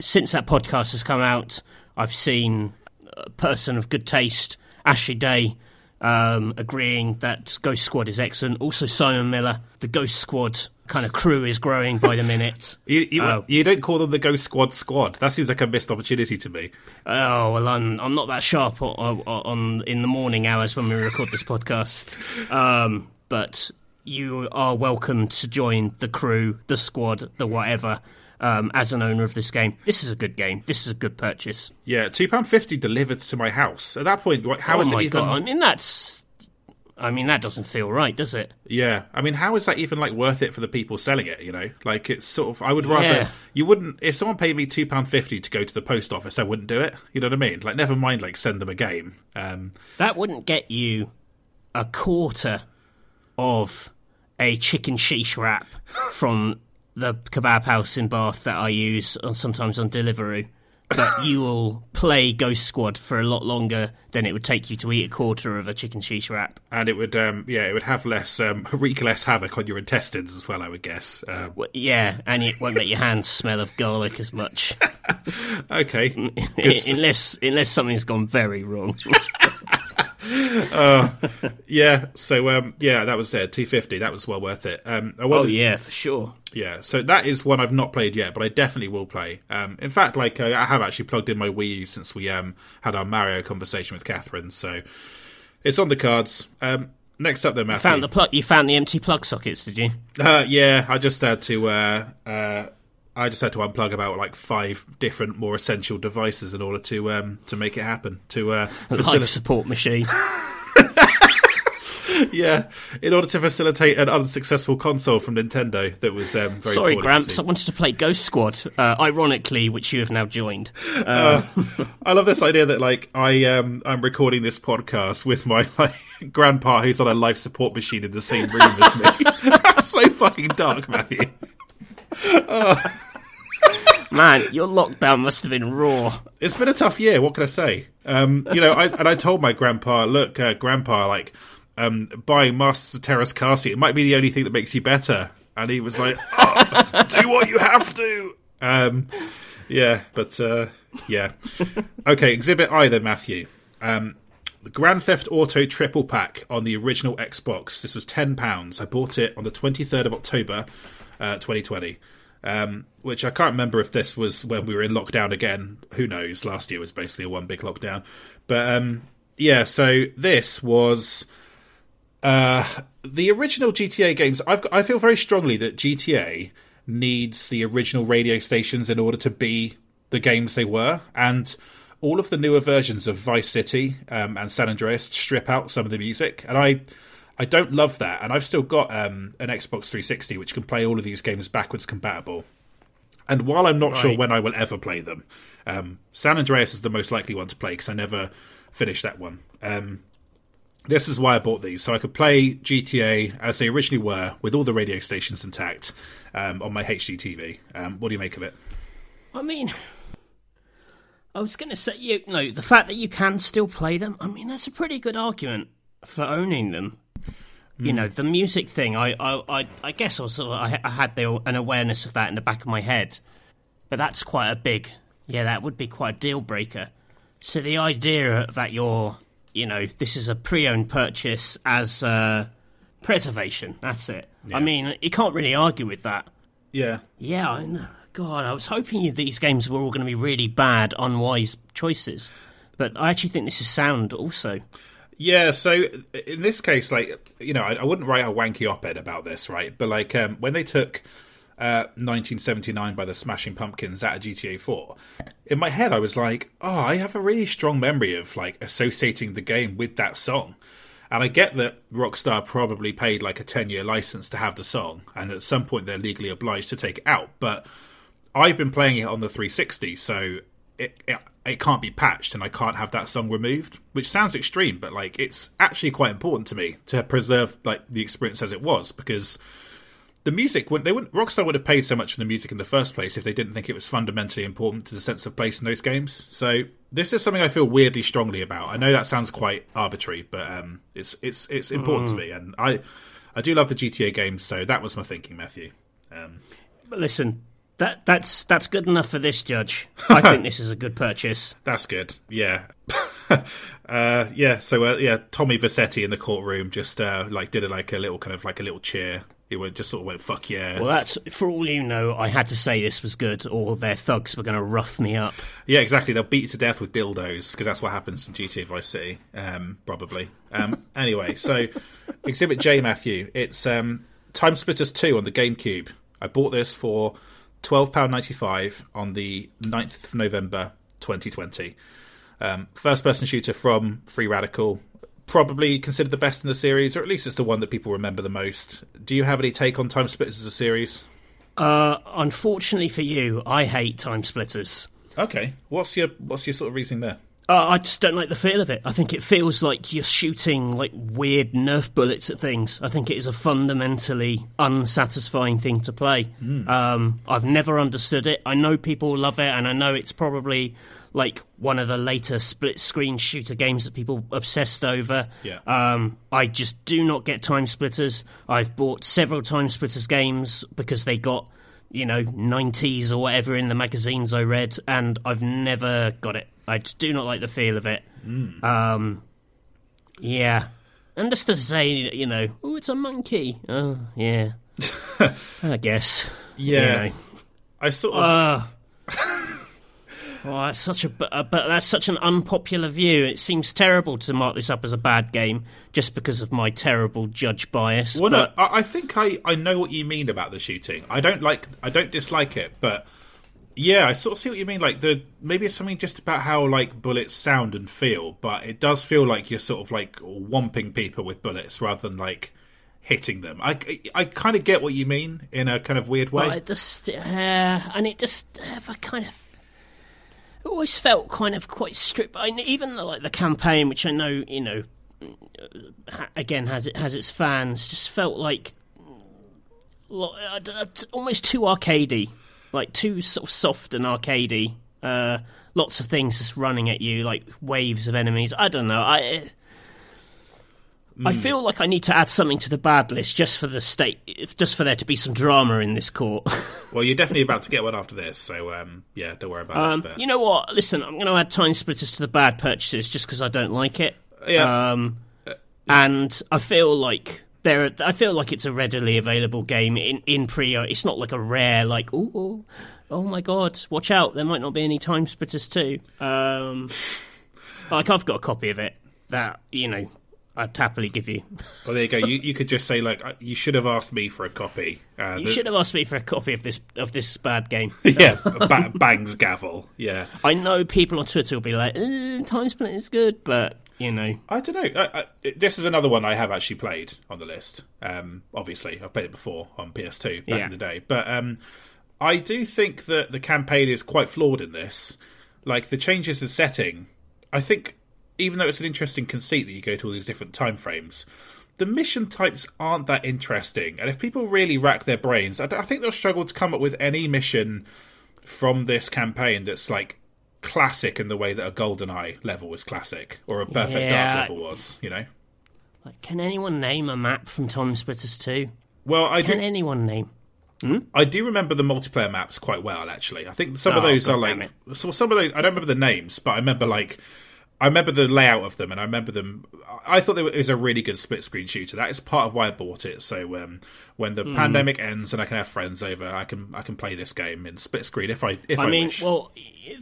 Speaker 2: since that podcast has come out, I've seen a person of good taste, Ashley Day, um, agreeing that Ghost Squad is excellent. Also, Simon Miller. The Ghost Squad kind of crew is growing by the minute.
Speaker 1: You, you,
Speaker 2: Oh.
Speaker 1: you don't call them the Ghost Squad Squad. That seems like a missed opportunity to me.
Speaker 2: Oh well, I'm I'm not that sharp on, on in the morning hours when we record this podcast. Um, but you are welcome to join the crew, the squad, the whatever. Um, as an owner of this game, this is a good game. This is a good purchase.
Speaker 1: Yeah, two pound fifty delivered to my house. At that point, how
Speaker 2: oh
Speaker 1: is it even?
Speaker 2: god! I mean, that's. I mean, that doesn't feel right, does it?
Speaker 1: Yeah, I mean, how is that even like worth it for the people selling it? You know, like it's sort of. I would rather
Speaker 2: Yeah.
Speaker 1: you wouldn't if someone paid me two pound fifty to go to the post office, I wouldn't do it. You know what I mean? Like, never mind, like send them a game. Um,
Speaker 2: That wouldn't get you a quarter of a chicken sheesh wrap from the kebab house in Bath that I use on, sometimes on Deliveroo. But you will play Ghost Squad for a lot longer than it would take you to eat a quarter of a chicken sheesh wrap.
Speaker 1: and it would, um, yeah, it would have less, um, wreak less havoc on your intestines as well. I would guess. Um,
Speaker 2: Well, Yeah, and it won't make your hands smell of garlic as much,
Speaker 1: okay,
Speaker 2: unless unless something's gone very wrong.
Speaker 1: yeah. So, um, yeah, that was uh, two fifty. That was well worth it. Um, I
Speaker 2: oh yeah, for sure.
Speaker 1: Yeah, so that is one I've not played yet, but I definitely will play. Um, in fact, like uh, I have actually plugged in my Wii U since we um, had our Mario conversation with Catherine, so it's on the cards. Um, next up, then, Matthew.
Speaker 2: Found the plug. You found the empty plug sockets, did you?
Speaker 1: uh, yeah, I just had to. Uh, uh, I just had to unplug about like five different, more essential devices in order to um, to make it happen. To uh,
Speaker 2: Life support machine.
Speaker 1: yeah, in order to facilitate an unsuccessful console from Nintendo that was um, very
Speaker 2: Sorry, Gramps. I wanted to play Ghost Squad, uh, ironically, which you have now joined. Uh,
Speaker 1: I love this idea that like I um I'm recording this podcast with my like grandpa who's on a life support machine in the same room as me. That's so fucking dark, Matthew.
Speaker 2: man, your lockdown must have been raw.
Speaker 1: It's been a tough year. What can I say? Um, you know, I, and I told my grandpa, look, uh, grandpa, like um, buying Masters of Teräs Käsi, it might be the only thing that makes you better. And he was like, oh, do what you have to. Um, yeah, but uh, yeah. Okay, Exhibit I then, Matthew. Um, the Grand Theft Auto triple pack on the original Xbox. This was ten pounds. I bought it on the twenty third of October, uh, twenty twenty. Um, which I can't remember if this was when we were in lockdown again. Who knows? Last year was basically a one big lockdown. But um, yeah, so this was uh, the original GTA games. I've I feel very strongly that GTA needs the original radio stations in order to be the games they were, and all of the newer versions of Vice City um, and San Andreas strip out some of the music, and I. I don't love that, and I've still got um, an Xbox 360 which can play all of these games backwards compatible. And while I'm not sure when I will ever play them, um, San Andreas is the most likely one to play because I never finished that one. Um, this is why I bought these, so I could play GTA as they originally were, with all the radio stations intact, um, on my HD TV. Um, what do you make of it?
Speaker 2: I mean, I was going to say, you know, the fact that you can still play them, I mean, that's a pretty good argument for owning them. You know, the music thing, I, I, I, I guess I, was, sort of- I, I had the, an awareness of that in the back of my head. But that's quite a big, yeah, that would be quite a deal breaker. So the idea that you're, you know, this is a pre-owned purchase as uh, preservation, that's it.
Speaker 1: Yeah.
Speaker 2: I mean, you can't really argue with that.
Speaker 1: Yeah,
Speaker 2: Yeah, I know. God, I was hoping these games were all going to be really bad, unwise choices. But I actually think this is sound also.
Speaker 1: Yeah, so in this case, like you know, I, I wouldn't write a wanky op-ed about this, right? But like um, when they took uh, 1979 by the Smashing Pumpkins out of GTA 4, in my head I was like, oh, I have a really strong memory of like associating the game with that song. And I get that Rockstar probably paid like a 10-year license to have the song, and at some point they're legally obliged to take it out. But I've been playing it on the 360, so it, it it can't be patched, and I can't have that song removed. Which sounds extreme, but like it's actually quite important to me to preserve like the experience as it was because the music would they wouldn't Rockstar would have paid so much for the music in the first place if they didn't think it was fundamentally important to the sense of place in those games. So this is something I feel weirdly strongly about. I know that sounds quite arbitrary, but um, it's it's it's important to me, and I I do love the GTA games, so that was my thinking, Matthew. Um,
Speaker 2: But listen, that that's that's good enough for this judge. I think this is a good purchase.
Speaker 1: That's good. Yeah. uh, yeah. So uh, yeah, Tommy Vercetti in the courtroom just uh, like did a, like a little kind of like a little cheer. He went just sort of went fuck yeah.
Speaker 2: Well, that's for all you know. I had to say this was good, or their thugs were going to rough me up.
Speaker 1: yeah, exactly. They'll beat you to death with dildos because that's what happens in GTA Vice City. Um, probably. Um, anyway, so Exhibit J, Matthew. It's um, Time Splitters Two on the GameCube. I bought this for twelve pound ninety five on the 9th of November, twenty twenty. Um, first person shooter from Free Radical. Probably considered the best in the series, or at least it's the one that people remember the most. Do you have any take on Time Splitters as a series?
Speaker 2: Uh, unfortunately for you, I hate time splitters.
Speaker 1: Okay, what's your what's your sort of reasoning there?
Speaker 2: Uh, I just don't like the feel of it. I think it feels like you're shooting like weird Nerf bullets at things. I think it is a fundamentally unsatisfying thing to play. Um, I've never understood it. I know people love it, and I know it's probably like one of the later split screen shooter games that people obsessed over.
Speaker 1: Yeah.
Speaker 2: Um, I just do not get time splitters. I've bought several time splitters games because they got you know 90s or whatever in the magazines I read, and I've never got it. I just do not like the feel of it. Um, yeah, and just to say, you know, oh, it's a monkey. Oh, yeah. I guess. You know.
Speaker 1: I sort of
Speaker 2: Uh, well, that's such a but, that's such an unpopular view. It seems terrible to mark this up as a bad game just because of my terrible judge bias.
Speaker 1: Well,
Speaker 2: but,
Speaker 1: no, I, I think I, I know what you mean about the shooting. I don't like, I don't dislike it, but Yeah, I sort of see what you mean. Like the maybe it's something just about how like bullets sound and feel, but it does feel like you're sort of like whomping people with bullets rather than like hitting them. I, I kind of get what you mean in a kind of weird way.
Speaker 2: But it just, uh, and it just, uh, I kind of, it always felt kind of quite stripped. I, even the, like the campaign, which I know, you know, again has it has its fans, just felt like know, t- almost too arcadey, like too sort of soft and arcadey. Uh, lots of things just running at you, like waves of enemies. I don't know. I I feel like I need to add something to the bad list just for the state, just for there to be some drama in this court.
Speaker 1: well, you're definitely about to get one after this, so um, yeah, don't worry about
Speaker 2: Um,
Speaker 1: it. But,
Speaker 2: you know what? Listen, I'm going to add Time Splitters to the bad purchases just because I don't like it.
Speaker 1: yeah,
Speaker 2: Um, and I feel like there, I feel like it's a readily available game in in pre. It's not like a rare like oh oh, oh my god, watch out, there might not be any Time Splitters too. Um, like I've got a copy of it that you know I'd happily give you.
Speaker 1: well, there you go. You, you could just say like, uh, you should have asked me for a copy. Uh,
Speaker 2: You
Speaker 1: the-
Speaker 2: should have asked me for a copy of this of this bad game.
Speaker 1: yeah, ba- bangs gavel. Yeah,
Speaker 2: I know people on Twitter will be like, eh, "Time Split is good," but you know,
Speaker 1: I don't know. I, I, this is another one I have actually played on the list. Um, obviously, I've played it before on PS2 back
Speaker 2: Yeah.
Speaker 1: in the day, but um, I do think that the campaign is quite flawed in this. Like the changes in setting, I think, even though it's an interesting conceit that you go to all these different time frames, the mission types aren't that interesting. And if people really rack their brains, I, I think they'll struggle to come up with any mission from this campaign that's like classic in the way that a golden eye level was classic or a Perfect
Speaker 2: Yeah.
Speaker 1: Dark level was. You know.
Speaker 2: like, can anyone name a map from tom Splitters Two?
Speaker 1: Well, I
Speaker 2: Can
Speaker 1: do.
Speaker 2: anyone name? Hmm?
Speaker 1: I do remember the multiplayer maps quite well. Actually, I think some of
Speaker 2: Oh,
Speaker 1: those
Speaker 2: God
Speaker 1: are like so. Some of those I don't remember the names, but I remember like I remember the layout of them, and I remember them. I thought were, it was a really good split screen shooter. That is part of why I bought it. So um, when the pandemic ends and I can have friends over, I can I can play this game in split screen if I if I,
Speaker 2: I mean,
Speaker 1: wish.
Speaker 2: well,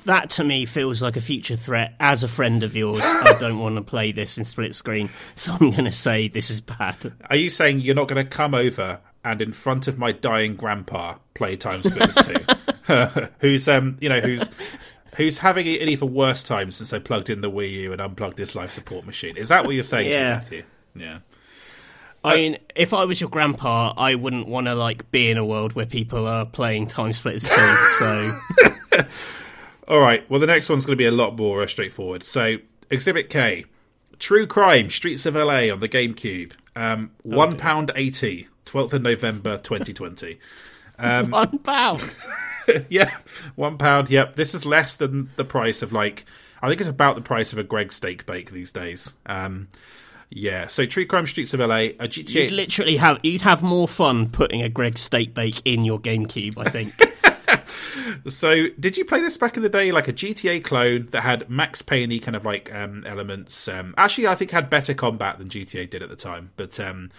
Speaker 2: that to me feels like a future threat. As a friend of yours, I don't want to play this in split screen, so I'm going to say this is bad.
Speaker 1: Are you saying you're not going to come over and in front of my dying grandpa play Time Splitters 2? who's um you know who's who's having an even worse time since I plugged in the Wii U and unplugged his life support machine. Is that what you're saying to me,
Speaker 2: Yeah.
Speaker 1: Matthew? Yeah.
Speaker 2: I mean, if I was your grandpa, I wouldn't want to like be in a world where people are playing Time Splitters. So
Speaker 1: All right. Well, the next one's going to be a lot more uh, straightforward. So, Exhibit K, True Crime: Streets of LA on the GameCube. Um, one pound eighty. 12th of November 2020.
Speaker 2: one pound.
Speaker 1: yeah, one pound. Yep, this is less than the price of like I think it's about the price of a Greggs steak bake these days. Um, yeah, so True Crime Streets of LA, a
Speaker 2: You'd literally have you'd have more fun putting a Greggs steak bake in your GameCube. I think.
Speaker 1: so, did you play this back in the day, like a GTA clone that had Max Payne kind of like um, elements? Um, actually, I think had better combat than GTA did at the time, but um,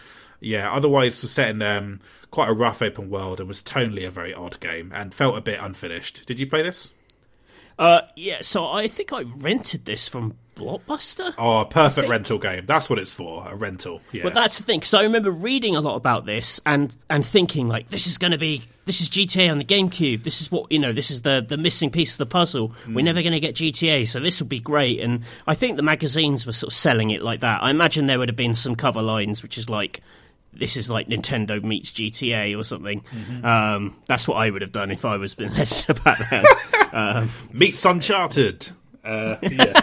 Speaker 1: yeah, otherwise was set in um, quite a rough open world and was tonally a very odd game and felt a bit unfinished. Did you play this?
Speaker 2: uh, yeah, so I think I rented this from Blockbuster.
Speaker 1: Oh, a perfect rental game. That's what it's for, a rental. Yeah.
Speaker 2: But that's the thing, because I remember reading a lot about this and and thinking like, this is going to be this is GTA on the GameCube. This is what you know. This is the the missing piece of the puzzle. We're never going to get GTA, so this will be great. And I think the magazines were sort of selling it like that. I imagine there would have been some cover lines, which is like. This is like Nintendo meets GTA or something. Um, that's what I would have done if I was been editor back then.
Speaker 1: Meets Uncharted. Uh, yeah.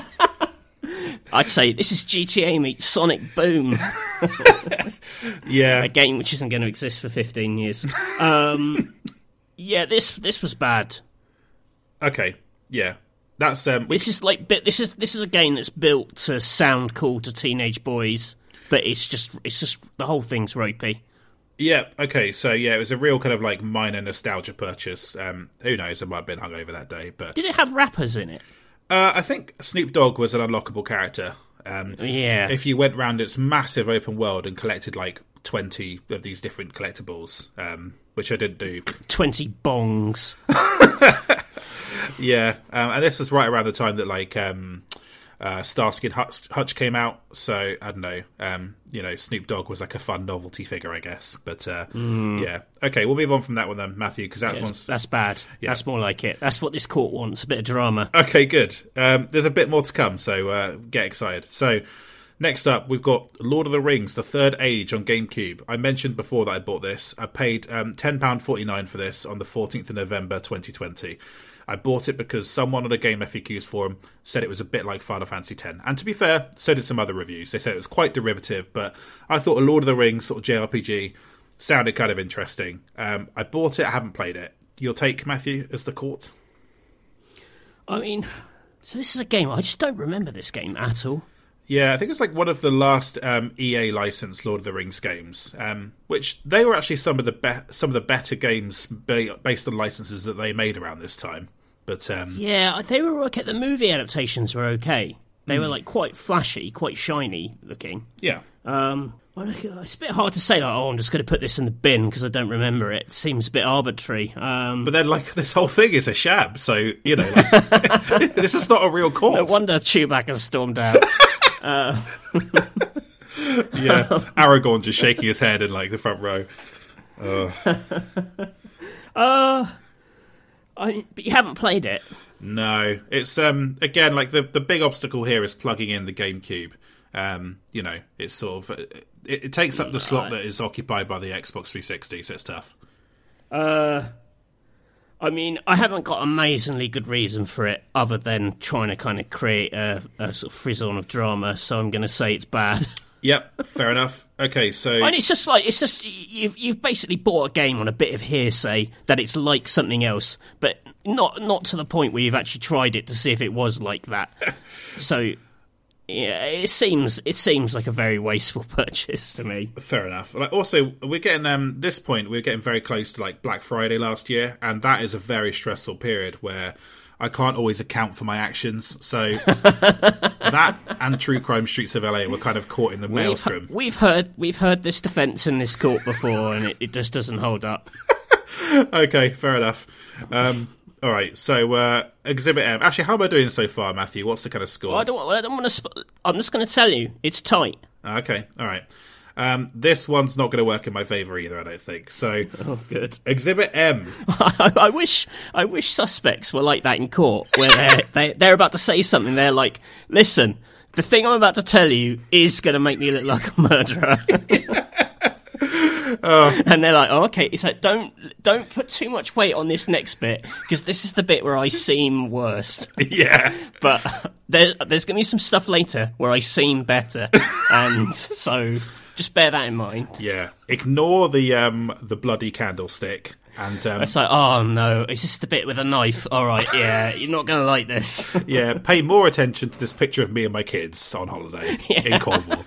Speaker 2: I'd say this is GTA meets Sonic Boom.
Speaker 1: yeah.
Speaker 2: a game which isn't going to exist for 15 years. Um, yeah, this this was bad.
Speaker 1: Okay. Yeah. That's um.
Speaker 2: This is like bit- this is this is a game that's built to sound cool to teenage boys, but it's just it's just the whole thing's ropey.
Speaker 1: Yeah. Okay. So yeah, it was a real kind of like minor nostalgia purchase. Um. Who knows? I might have been hungover that day, but
Speaker 2: Did it have rappers in it?
Speaker 1: uh, I think Snoop Dogg was an unlockable character. Um.
Speaker 2: Yeah.
Speaker 1: If you went round its massive open world and collected like twenty of these different collectibles, um, which I didn't do.
Speaker 2: 20 bongs.
Speaker 1: Yeah, um, and this was right around the time that like um, Uh, Starsky and Hutch, Hutch came out, so I don't know. Um, you know, Snoop Dogg was like a fun novelty figure, I guess. But uh, yeah, okay, we'll move on from that one then, Matthew, because that
Speaker 2: Yes,
Speaker 1: one's
Speaker 2: that's bad. Yeah. That's more like it. That's what this court wants. A bit of drama.
Speaker 1: Okay, good. Um, there's a bit more to come, so uh, get excited. So, next up, we've got Lord of the Rings: The Third Age on GameCube. I mentioned before that I bought this. I paid um, ten pound forty nine for this on the fourteenth of November, twenty twenty. I bought it because someone on a Game FAQs forum said it was a bit like Final Fantasy X. And to be fair, so did some other reviews. They said it was quite derivative, but I thought a Lord of the Rings sort of JRPG sounded kind of interesting. Um, I bought it. I haven't played it. Your take, Matthew, as the court?
Speaker 2: I mean, so this is a game. I just don't remember this game at all.
Speaker 1: Yeah, I think it's like one of the last um, EA licensed Lord of the Rings games, um, which they were actually some of the be- some of the better games ba- based on licenses that they made around this time. But um,
Speaker 2: Yeah, they were okay. The movie adaptations were okay. They
Speaker 1: Hmm.
Speaker 2: were like quite flashy, quite shiny looking.
Speaker 1: yeah,
Speaker 2: Um, it's a bit hard to say. Like, oh, I'm just going to put this in the bin because I don't remember it. Seems a bit arbitrary. Um,
Speaker 1: but then like this whole thing is a shab, so you know like, this is not a real court.
Speaker 2: no wonder Chewbacca stormed out.
Speaker 1: yeah, Aragorn just shaking his head in like the front row.
Speaker 2: I, but you haven't played it.
Speaker 1: No, it's um again like the the big obstacle here is plugging in the GameCube. Um, you know, it's sort of it, it takes up the slot that is occupied by the Xbox 360, so it's tough.
Speaker 2: Uh, I mean, I haven't got amazingly good reason for it, other than trying to kind of create a, a sort of frisson of drama. So I'm going to say it's bad.
Speaker 1: Yep, fair enough. Okay, so
Speaker 2: And it's just like it's just you've you've basically bought a game on a bit of hearsay that it's like something else, but not not to the point where you've actually tried it to see if it was like that. so yeah, it seems it seems like a very wasteful purchase to me.
Speaker 1: fair enough. Like, also, we're getting um this point we're getting very close to like Black Friday last year, and that is a very stressful period where I can't always account for my actions. So that and True Crime Streets of LA were kind of caught in the maelstrom.
Speaker 2: We've, we've heard we've heard this defence in this court before, and it, it just doesn't hold up.
Speaker 1: okay, fair enough. Um, all right, so uh, Exhibit M. Actually, how am I doing so far, Matthew? What's the kind of score?
Speaker 2: I don't I don't want to. Sp- I'm just going to tell you, it's tight.
Speaker 1: Okay, all right. Um, this one's not going to work in my favour either, I don't think. So,
Speaker 2: Oh, good.
Speaker 1: Exhibit M.
Speaker 2: I, I wish I wish suspects were like that in court, where they're they, they're about to say something. They're like, "Listen, the thing I'm about to tell you is going to make me look like a murderer." And they're like, oh, okay. It's like, don't don't put too much weight on this next bit because this is the bit where I seem worst.
Speaker 1: yeah.
Speaker 2: But there, there's going to be some stuff later where I seem better, and so just bear that in mind.
Speaker 1: Yeah. Ignore the um, the bloody candlestick. And um,
Speaker 2: It's like, oh no, is this the bit with a knife? All right, yeah, you're not going to like this.
Speaker 1: yeah, pay more attention to this picture of me and my kids on holiday in Cornwall.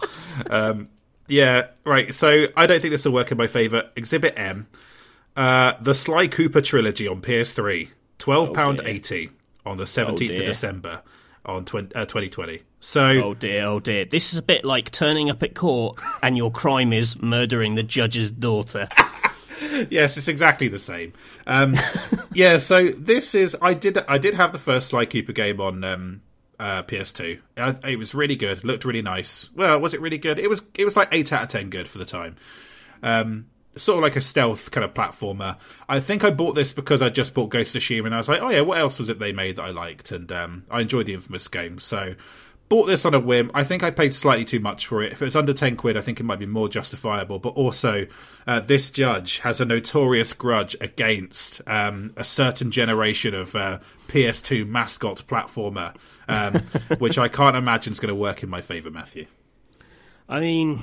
Speaker 1: Um, yeah, right. So I don't think this will work in my favour. Exhibit M, uh, the Sly Cooper trilogy on PS3, twelve pound eighty on the seventeenth of. December on 20, uh, 2020. So
Speaker 2: Oh dear, oh dear. This is a bit like turning up at court and your crime is murdering the judge's daughter.
Speaker 1: yes, it's exactly the same. Um, yeah, so this is I did I did have the first Sly Cooper game on um, uh, PS2. Uh, it was really good, looked really nice. Well, was it really good? It was. It was like eight out of ten good for the time. Um, sort of like a stealth kind of platformer. I think I bought this because I just bought Ghost of Tsushima, and I was like, oh yeah, what else was it they made that I liked? And um, I enjoyed the Infamous games, so. Bought this on a whim. I think I paid slightly too much for it. If it was under 10 quid, I think it might be more justifiable. But also, uh, this judge has a notorious grudge against um, a certain generation of uh, PS2 mascot platformer, um, which I can't imagine is going to work in my favour, Matthew.
Speaker 2: I mean,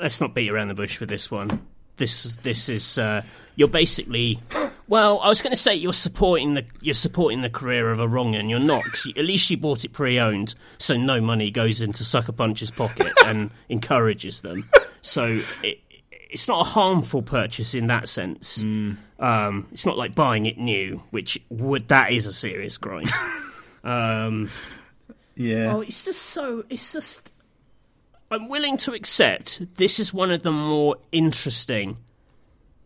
Speaker 2: let's not beat around the bush with this one. This this is uh, you're basically. Well, I was going to say you're supporting the you're supporting the career of a wrong, and you're not. 'cause you- at least you bought it pre-owned, so no money goes into Sucker Punch's pocket and encourages them. So it, it's not a harmful purchase in that sense. Um, it's not like buying it new, which would that is a serious crime. um,
Speaker 1: Yeah.
Speaker 2: Oh, it's just so. It's just. I'm willing to accept this is one of the more interesting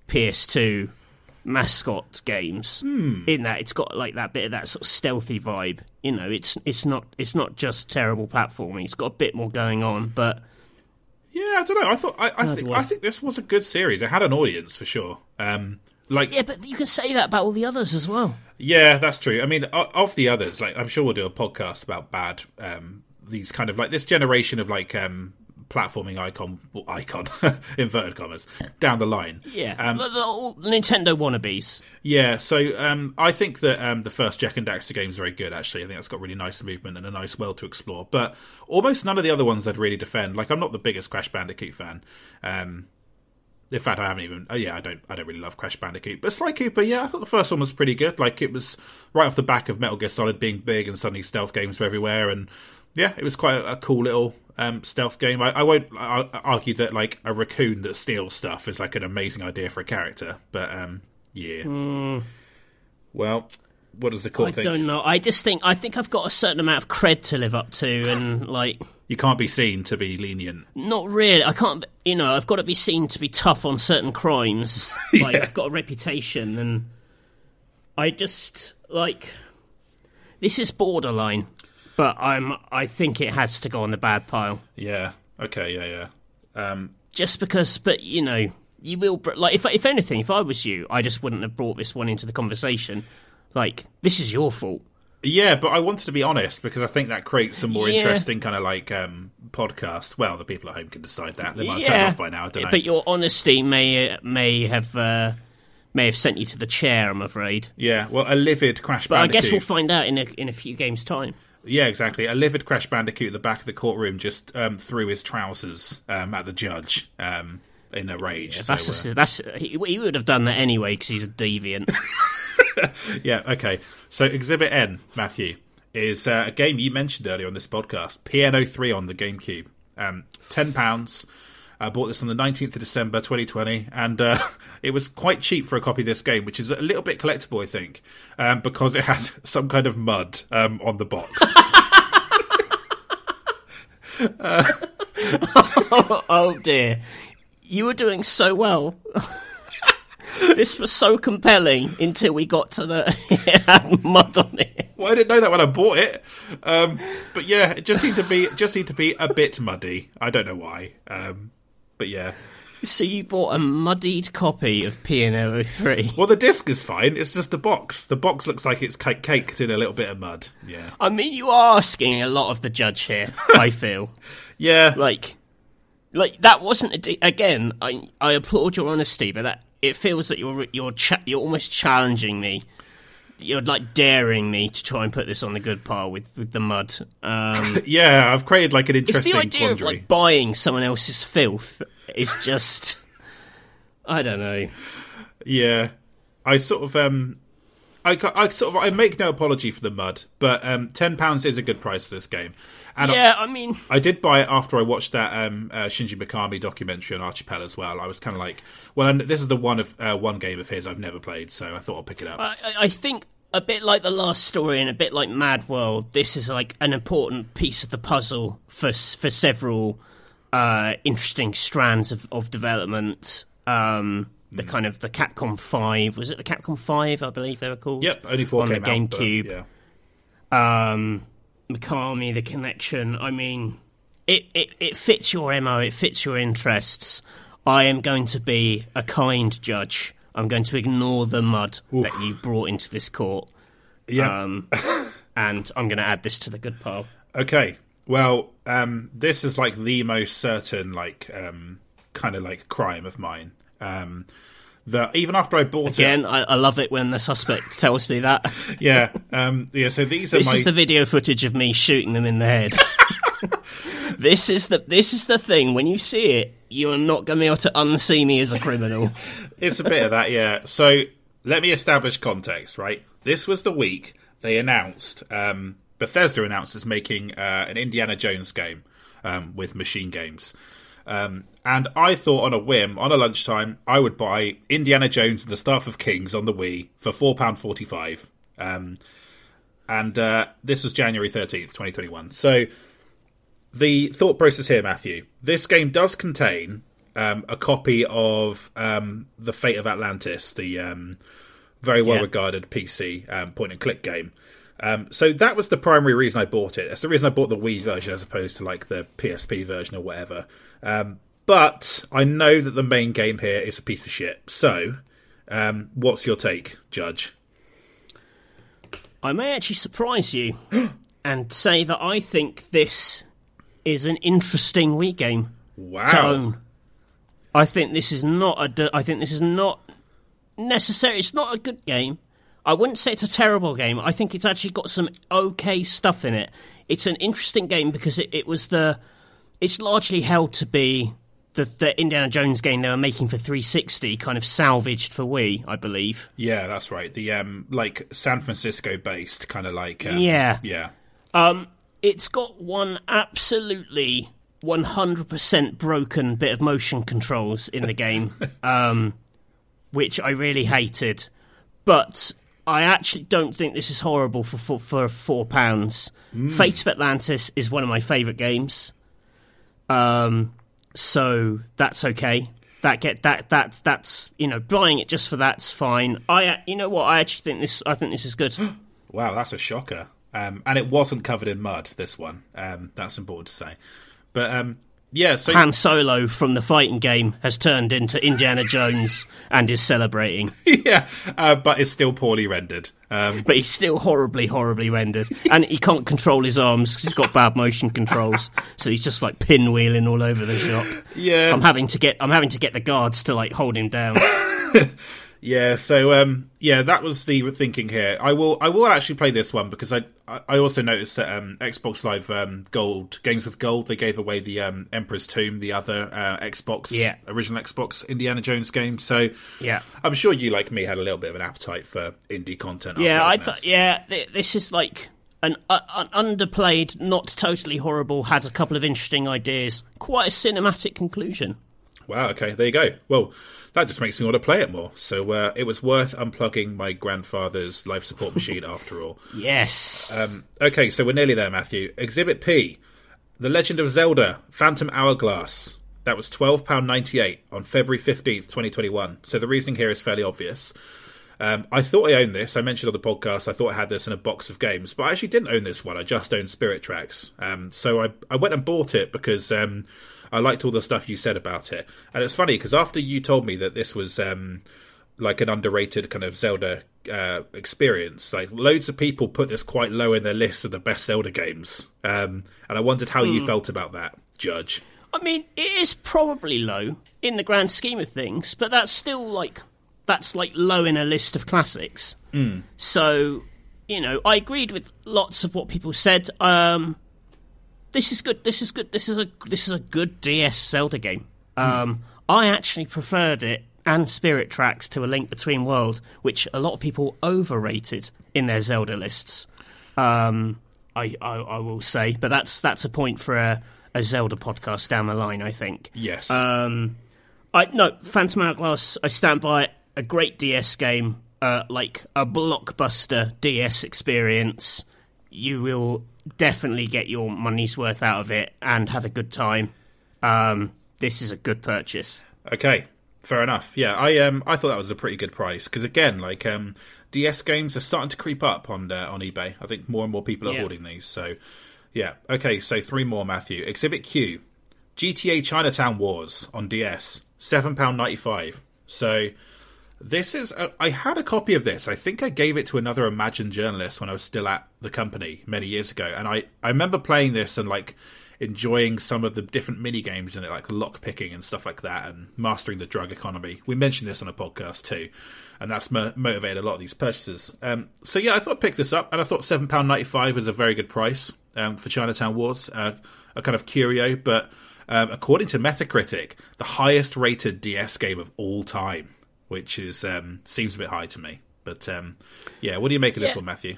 Speaker 2: PS2 mascot games. In that it's got like that bit of that sort of stealthy vibe. You know, it's it's not it's not just terrible platforming. It's got a bit more going on, but
Speaker 1: Yeah, I don't know. I thought I, I think. I think this was a good series. It had an audience for sure. Um, like
Speaker 2: yeah, but you can say that about all the others as well.
Speaker 1: Yeah, that's true. I mean, of the others, like I'm sure we'll do a podcast about bad um, these kind of like this generation of like um, platforming icon icon inverted commas down the line.
Speaker 2: Yeah,
Speaker 1: Um,
Speaker 2: the, the, Nintendo wannabes.
Speaker 1: yeah. So um, I think that um, the first Jak and Daxter game is very good. Actually, I think it's got really nice movement and a nice world to explore. But almost none of the other ones I'd really defend. Like I'm not the biggest Crash Bandicoot fan. Um, in fact, I haven't even. Oh yeah, I don't. I don't really love Crash Bandicoot, but Sly Cooper. Yeah, I thought the first one was pretty good. Like it was right off the back of Metal Gear Solid being big and suddenly stealth games were everywhere, and yeah, it was quite a, a cool little um, stealth game. I, I won't I, I argue that like a raccoon that steals stuff is like an amazing idea for a character, but um, yeah. Well, what does the court
Speaker 2: I
Speaker 1: think?
Speaker 2: don't know. I just think I think I've got a certain amount of cred to live up to, and like
Speaker 1: You can't be seen to be lenient.
Speaker 2: not really. I can't. You know, I've got to be seen to be tough on certain crimes. Like I've got a reputation, and I just like this is borderline. But I'm. I think it has to go on the bad pile.
Speaker 1: Yeah. Okay. Yeah. Yeah. Um,
Speaker 2: just because but you know you will br- like if if anything if i was you i just wouldn't have brought this one into the conversation like this is your fault
Speaker 1: Yeah, but I wanted to be honest because I think that creates some more
Speaker 2: Yeah.
Speaker 1: interesting kind of like um, podcast. Well, the people at home can decide that. They might have turned off by now. I don't know.
Speaker 2: but your honesty may may have uh, may have sent you to the chair i'm afraid
Speaker 1: yeah, well, a livid Crash
Speaker 2: but i guess we'll find out in a in a few games time
Speaker 1: yeah, exactly. A livid Crash Bandicoot at the back of the courtroom just um, threw his trousers um, at the judge um, in a rage. So,
Speaker 2: that's
Speaker 1: uh,
Speaker 2: just, that's he, he would have done that anyway because he's a deviant
Speaker 1: yeah, okay. So Exhibit N, Matthew, is uh, a game you mentioned earlier on this podcast. P.N.03 on the GameCube. Um, £10. I bought this on the 19th of December 2020, and uh, it was quite cheap for a copy of this game, which is a little bit collectible, I think, um, because it had some kind of mud um, on the box.
Speaker 2: oh dear. You were doing so well. This was so compelling until we got to the it had mud on it.
Speaker 1: Well, I didn't know that when I bought it, um, but yeah, it just seemed to be just seemed to be a bit muddy. I don't know why, um, but yeah.
Speaker 2: So you bought a muddied copy of P.N.03.
Speaker 1: Well, the disc is fine. It's just the box. The box looks like it's ca- caked in a little bit of mud. Yeah.
Speaker 2: I mean, you are asking a lot of the judge here. I feel
Speaker 1: Yeah.
Speaker 2: like, like that wasn't a de- again. I I applaud your honesty, but that it feels that you're you're cha- you're almost challenging me. You're like daring me to try and put this on the good pile with, with the mud. Um,
Speaker 1: Yeah, I've created like an interesting.
Speaker 2: it's the idea
Speaker 1: quandary.
Speaker 2: of like buying someone else's filth. Is just, I don't know.
Speaker 1: Yeah, I sort of um, I, I sort of I make no apology for the mud, but um, ten pounds is a good price for this game, and
Speaker 2: Yeah, I mean,
Speaker 1: I did buy it after I watched that um, uh, Shinji Mikami documentary on Archipel as well. I was kind of like, well, and this is the one of uh, one game of his I've never played, so I thought I'll pick it up.
Speaker 2: I, I- I think a bit like the last story and a bit like Mad World, this is like an important piece of the puzzle for for several uh, interesting strands of, of development. Um, the
Speaker 1: Hmm.
Speaker 2: kind of the Capcom Five was it the Capcom Five? I believe they were called.
Speaker 1: yep, only four
Speaker 2: on the
Speaker 1: came out, but,
Speaker 2: GameCube.
Speaker 1: yeah.
Speaker 2: um, Mikami, the connection. I mean, it, it, it fits your MO, it fits your interests. I am going to be a kind judge. I'm going to ignore the mud that you brought into this court.
Speaker 1: Yeah.
Speaker 2: Um, and I'm going to add this to the good pile.
Speaker 1: Okay. Well, um, this is like the most certain, like, um, kind of like crime of mine. Um, that even after I bought it
Speaker 2: Again, I, I love it when the suspect tells me that.
Speaker 1: yeah, um, yeah. So these are
Speaker 2: This
Speaker 1: my
Speaker 2: is the video footage of me shooting them in the head. this is the this is the thing. When you see it, you're not going to be able to unsee me as a criminal.
Speaker 1: It's a bit of that, yeah. So let me establish context, right? This was the week they announced, um, Bethesda announced is making uh, an Indiana Jones game um, with Machine Games. Um, and I thought on a whim, on a lunchtime, I would buy Indiana Jones and the Staff of Kings on the Wii for £4.45. Um, and uh, this was January 13th, 2021. So the thought process here, Matthew. This game does contain um, a copy of um, the Fate of Atlantis, the um, very well regarded PC um, point and click game. Um, so that was the primary reason I bought it. That's the reason I bought the Wii version as opposed to like the PSP version or whatever. Um, but I know that the main game here is a piece of shit. So, um, what's your take, Judge?
Speaker 2: I may actually surprise you and say that I think this is an interesting Wii game
Speaker 1: Wow.
Speaker 2: to own. I think this is not a. I think this is not necessary. It's not a good game. I wouldn't say it's a terrible game. I think it's actually got some okay stuff in it. It's an interesting game because it, it was the. It's largely held to be the the Indiana Jones game they were making for 360, kind of salvaged for Wii, I believe.
Speaker 1: Yeah, that's right. The um, like San Francisco based kind of like um,
Speaker 2: Yeah.
Speaker 1: yeah.
Speaker 2: It's got one absolutely 100% broken bit of motion controls in the game, um, which I really hated. But I actually don't think this is horrible for for, for four pounds. Fate of Atlantis is one of my favourite games, um, so that's okay. That get that that that's you know buying it just for that's fine. I uh, you know what I actually think this I think this is good.
Speaker 1: Wow, that's a shocker. Um, and it wasn't covered in mud. This one, um, that's important to say. But um, yeah, so
Speaker 2: Han Solo from the fighting game has turned into Indiana Jones and is celebrating.
Speaker 1: yeah, uh, but it's still poorly rendered. Um,
Speaker 2: But he's still horribly, horribly rendered. And he can't control his arms because he's got bad motion controls. So he's just like pinwheeling all over the shop.
Speaker 1: yeah,
Speaker 2: I'm having to get I'm having to get the guards to like hold him down.
Speaker 1: Yeah, so um, yeah, that was the thinking here. I will, I will actually play this one because I, I also noticed that um, Xbox Live um, Gold games with Gold they gave away the um, Emperor's Tomb, the other uh, Xbox,
Speaker 2: Yeah.
Speaker 1: original Xbox Indiana Jones game. So
Speaker 2: Yeah.
Speaker 1: I'm sure you, like me, had a little bit of an appetite for Indy content.
Speaker 2: Yeah, I thought. Yeah, th- this is like an, uh, an underplayed, not totally horrible. Has a couple of interesting ideas. Quite a cinematic conclusion.
Speaker 1: Wow. Okay, there you go. Well, that just makes me want to play it more. So uh, it was worth unplugging my grandfather's life support machine after all.
Speaker 2: Yes.
Speaker 1: Um, okay, so we're nearly there, Matthew. Exhibit P, The Legend of Zelda: Phantom Hourglass. That was twelve pound ninety eight on February fifteenth, twenty twenty one. So the reasoning here is fairly obvious. Um, I thought I owned this. I mentioned on the podcast I thought I had this in a box of games, but I actually didn't own this one. I just owned Spirit Tracks. Um, so I, I went and bought it because um, I liked all the stuff you said about it. And it's funny because after you told me that this was um, like an underrated kind of Zelda uh, experience, like loads of people put this quite low in their list of the best Zelda games. Um, and I wondered how you felt about that, Judge.
Speaker 2: I mean, it is probably low in the grand scheme of things, but that's still like that's like low in a list of classics. So, you know, I agreed with lots of what people said. Um, this is good. This is good. This is a this is a good DS Zelda game. Um, I actually preferred it and Spirit Tracks to A Link Between World, which a lot of people overrated in their Zelda lists. Um, I, I I will say, but that's that's a point for a, a Zelda podcast down the line. I think.
Speaker 1: Yes.
Speaker 2: Um, I no Phantom Hourglass. I stand by it. A great DS game, uh, like a blockbuster DS experience. You will definitely get your money's worth out of it and have a good time. Um, this is a good purchase.
Speaker 1: Okay, fair enough. Yeah, I um I thought that was a pretty good price because again, like um DS games are starting to creep up on uh, on eBay. I think more and more people are
Speaker 2: Yeah.
Speaker 1: hoarding these. So yeah, okay. So three more, Matthew. Exhibit Q, GTA Chinatown Wars on DS, seven pound ninety five. So. This is. A, I had a copy of this. I think I gave it to another Imagine journalist when I was still at the company many years ago, and I I remember playing this and like enjoying some of the different mini games in it, like lock picking and stuff like that, and mastering the drug economy. We mentioned this on a podcast too, and that's mo- motivated a lot of these purchases. Um, so yeah, I thought I'd pick this up, and I thought seven pound ninety five was a very good price um, for Chinatown Wars. Uh, a kind of curio, but um, according to Metacritic, the highest rated DS game of all time, which is um, seems a bit high to me. But um, yeah, what do you make of this
Speaker 2: Yeah.
Speaker 1: one, Matthew?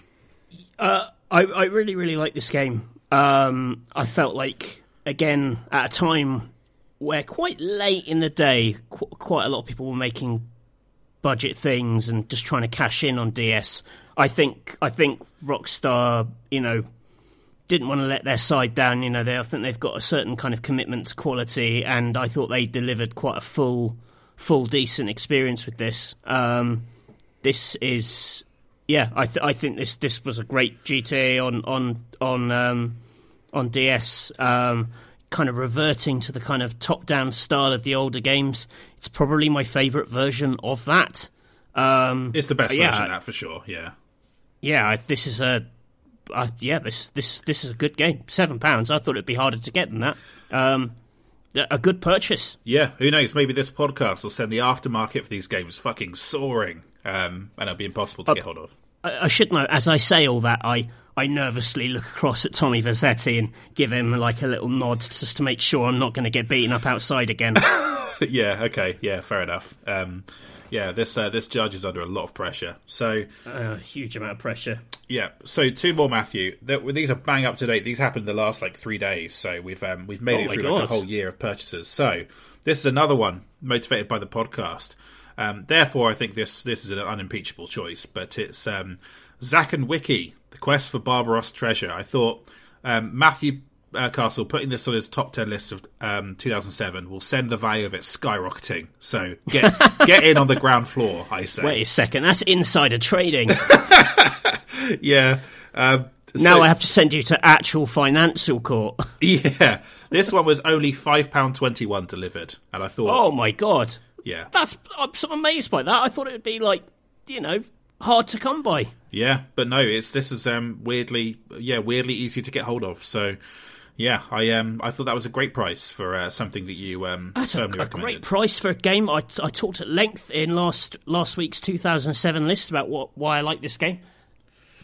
Speaker 2: I, I really, really like this game. Um, I felt like, again, at a time where quite late in the day, qu- quite a lot of people were making budget things and just trying to cash in on DS. I think, I think Rockstar, you know, didn't want to let their side down. You know, they I think they've got a certain kind of commitment to quality, and I thought they delivered quite a full, full, decent experience with this. Um, this is, yeah, I th- I think this this was a great GTA on on on um, on DS. Um, kind of reverting to the kind of top-down style of the older games. It's probably my favourite version of that. Um,
Speaker 1: It's the best
Speaker 2: yeah,
Speaker 1: version of that for sure. Yeah.
Speaker 2: yeah, I- this is a uh, yeah, this this this is a good game. Seven pounds. I thought it'd be harder to get than that. A good purchase.
Speaker 1: Yeah, who knows? Maybe this podcast will send the aftermarket for these games fucking soaring, um, and it'll be impossible to get hold of.
Speaker 2: I, I should know. As I say all that, I I nervously look across at Tommy Vercetti and give him like a little nod just to make sure I'm not going to get beaten up outside again.
Speaker 1: yeah, okay, yeah, fair enough. Um, yeah, this uh, this judge is under a lot of pressure. So
Speaker 2: a huge amount of pressure.
Speaker 1: yeah, so two more, Matthew. These are bang up to date. These happened the last like three days, so we've um, we've made
Speaker 2: Oh
Speaker 1: it through like a whole year of purchases. So this is another one motivated by the podcast. Um, therefore, I think this this is an unimpeachable choice. But it's um, Zack and Wiki, the quest for Barbaros treasure. I thought um, Matthew uh, Castle putting this on his top ten list of um, 2007 will send the value of it skyrocketing. So get get in on the ground floor. I say.
Speaker 2: Wait a second, that's insider trading.
Speaker 1: Yeah. Um,
Speaker 2: now
Speaker 1: so-
Speaker 2: I have to send you to actual financial court.
Speaker 1: Yeah, this one was only five pound twenty one delivered, and I thought,
Speaker 2: Oh my god,
Speaker 1: yeah,
Speaker 2: that's I'm sort of amazed by that. I thought it would be like you know hard to come by.
Speaker 1: yeah, but no, it's this is um weirdly, yeah, weirdly easy to get hold of. So, yeah, I um I thought that was a great price for uh, something that you um
Speaker 2: That's a, a great price for a game. I, I talked at length in last last week's 2007 list about what why I like this game.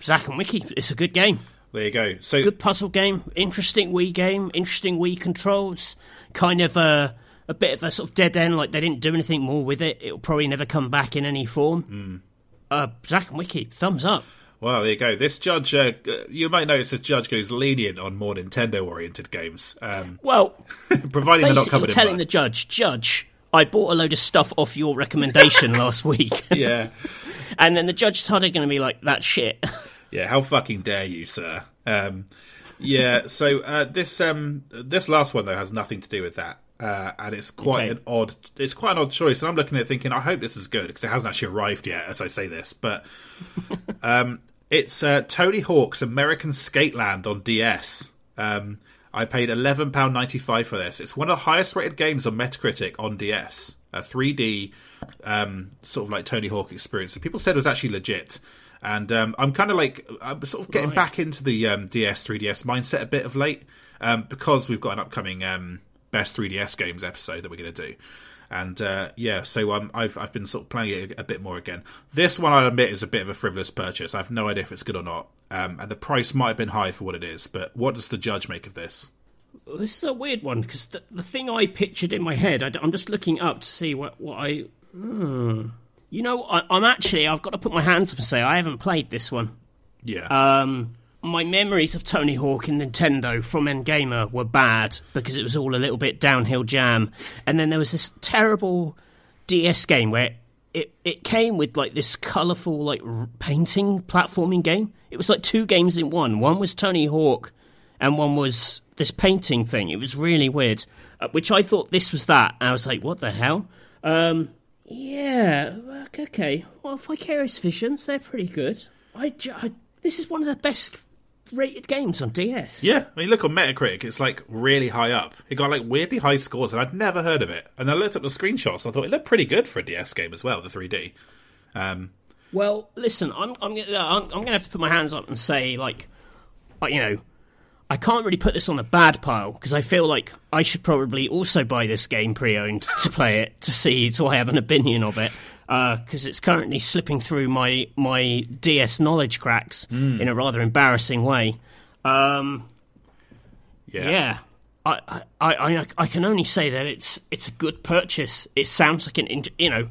Speaker 2: Zack and Wiki, it's a good game.
Speaker 1: There you go. So
Speaker 2: Good puzzle game, interesting Wii game, interesting Wii controls. Kind of a a bit of a sort of dead end. Like they didn't do anything more with it. It'll probably never come back in any form.
Speaker 1: Hmm.
Speaker 2: Uh, Zack and Wiki, thumbs up.
Speaker 1: Well, there you go. This judge, uh, you might notice this judge goes lenient on more Nintendo oriented games, um,
Speaker 2: Well,
Speaker 1: providing they're not covered in
Speaker 2: telling
Speaker 1: blood.
Speaker 2: the judge, Judge, I bought a load of stuff off your recommendation last week,
Speaker 1: yeah.
Speaker 2: and then the judge is hardly going to be like that shit.
Speaker 1: Yeah, how fucking dare you, sir? Um, yeah, so uh, this um, this last one though has nothing to do with that, uh, and it's quite
Speaker 2: Okay.
Speaker 1: an odd. It's quite an odd choice, and I'm looking at it thinking, I hope this is good because it hasn't actually arrived yet, as I say this. But um, it's uh, Tony Hawk's American Sk8land on DS. Um, I paid eleven pound ninety five for this. It's one of the highest rated games on Metacritic on DS. A 3D um, sort of like Tony Hawk experience. People said it was actually legit. And um, I'm kind of like I'm sort of getting
Speaker 2: Right.
Speaker 1: back into the um, DS 3DS mindset a bit of late um, because we've got an upcoming um, best 3DS games episode that we're going to do. And uh, yeah, so um, I've I've been sort of playing it a, a bit more again. This one, I admit, is a bit of a frivolous purchase. I have no idea if it's good or not, um, and the price might have been high for what it is. But what does the judge make of this?
Speaker 2: This is a weird one because the, the thing I pictured in my head, I, am just looking up to see what, what I. Hmm. You know, I, I'm actually, I've got to put my hands up and say I haven't played this one.
Speaker 1: Yeah,
Speaker 2: Um, my memories of Tony Hawk and Nintendo from NGamer were bad because it was all a little bit downhill jam. And then there was this terrible DS game where it, it came with like this colourful like r- painting platforming game. It was like two games in one. One was Tony Hawk and one was this painting thing. It was really weird, uh, which I thought this was that. And I was like, what the hell? Um, yeah, okay. Well, Vicarious Visions, they're pretty good. I, I- this is one of the best rated games on DS.
Speaker 1: yeah. I mean, look on Metacritic; it's like really high up. It got like weirdly high scores, and I'd never heard of it. And I looked up the screenshots, and I thought it looked pretty good for a DS game as well, the 3D. Um,
Speaker 2: Well, listen, I'm I'm gonna I'm, I'm gonna have to put my hands up and say like, uh, you know, I can't really put this on the bad pile because I feel like I should probably also buy this game pre-owned to play it to see so I have an opinion of it because it's currently slipping through my my DS knowledge cracks in a rather embarrassing way. Um,
Speaker 1: yeah.
Speaker 2: yeah. I, I, I, I can only say that it's it's a good purchase. It sounds like an you know,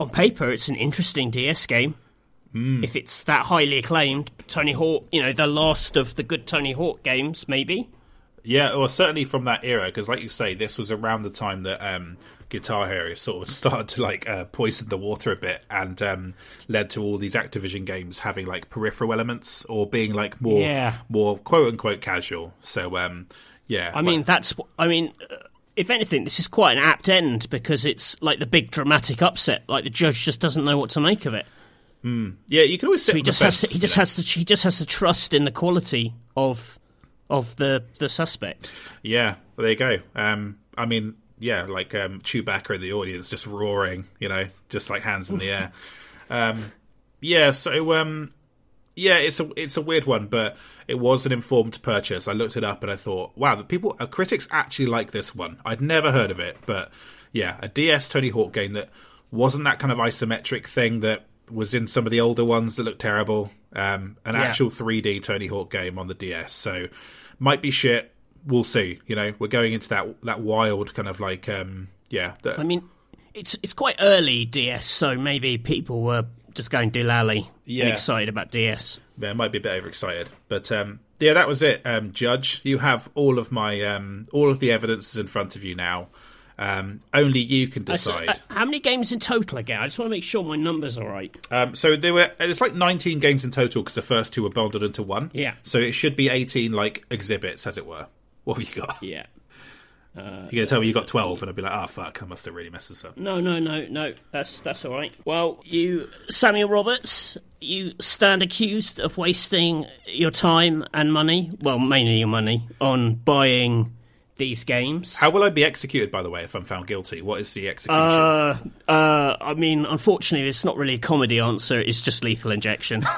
Speaker 2: on paper it's an interesting DS game. If it's that highly acclaimed, Tony Hawk, you know, the last of the good Tony Hawk games, maybe.
Speaker 1: Yeah, well, certainly from that era, because like you say, this was around the time that um, Guitar Hero sort of started to like uh, poison the water a bit and um, led to all these Activision games having like peripheral elements or being like more
Speaker 2: Yeah.
Speaker 1: more quote unquote casual. So um, yeah,
Speaker 2: I mean, that's. I mean, uh, if anything, this is quite an apt end because it's like the big dramatic upset. Like the judge just doesn't know what to make of it.
Speaker 1: yeah, you can always sit
Speaker 2: He just has.
Speaker 1: fence,
Speaker 2: To, he just
Speaker 1: know.
Speaker 2: has to. He just has to trust in the quality of of the the suspect.
Speaker 1: Yeah, well, there you go. Um, I mean, yeah, like um, Chewbacca in the audience just roaring, you know, just like hands in the air. Um, yeah, so um, yeah, it's a it's a weird one, but it was an informed purchase. I looked it up and I thought, wow, the people, uh, critics actually like this one. I'd never heard of it, but yeah, a DS Tony Hawk game that wasn't that kind of isometric thing that was in some of the older ones that looked terrible. Um, an
Speaker 2: Yeah.
Speaker 1: actual 3D Tony Hawk game on the DS, so might be shit. We'll see. You know, we're going into that that wild kind of like um, yeah. The,
Speaker 2: I mean, it's it's quite early DS, so maybe people were just going doolally
Speaker 1: Yeah.
Speaker 2: and excited about DS.
Speaker 1: Yeah, I might be a bit overexcited, but um, yeah, that was it. Um, Judge, you have all of my um, all of the evidence is in front of you now. Um, only you can
Speaker 2: Uh, so,
Speaker 1: decide.
Speaker 2: uh, how many games in total again? I just want to make sure my numbers are right.
Speaker 1: Um, so there were it's like 19 games in total because the first two were bundled into one.
Speaker 2: Yeah.
Speaker 1: So it should be 18 like exhibits, as it were. What have you got?
Speaker 2: Yeah.
Speaker 1: You're gonna tell me you got 12, and I'd be like, oh fuck, I must have really messed this up.
Speaker 2: No, no, no, no. That's that's all right. Well, you, Samuel Roberts, you stand accused of wasting your time and money. Well, mainly your money on buying these games.
Speaker 1: How will I be executed, by the way, if I'm found guilty? What is the execution?
Speaker 2: Uh, uh, I mean, unfortunately, it's not really a comedy answer. It's just lethal injection.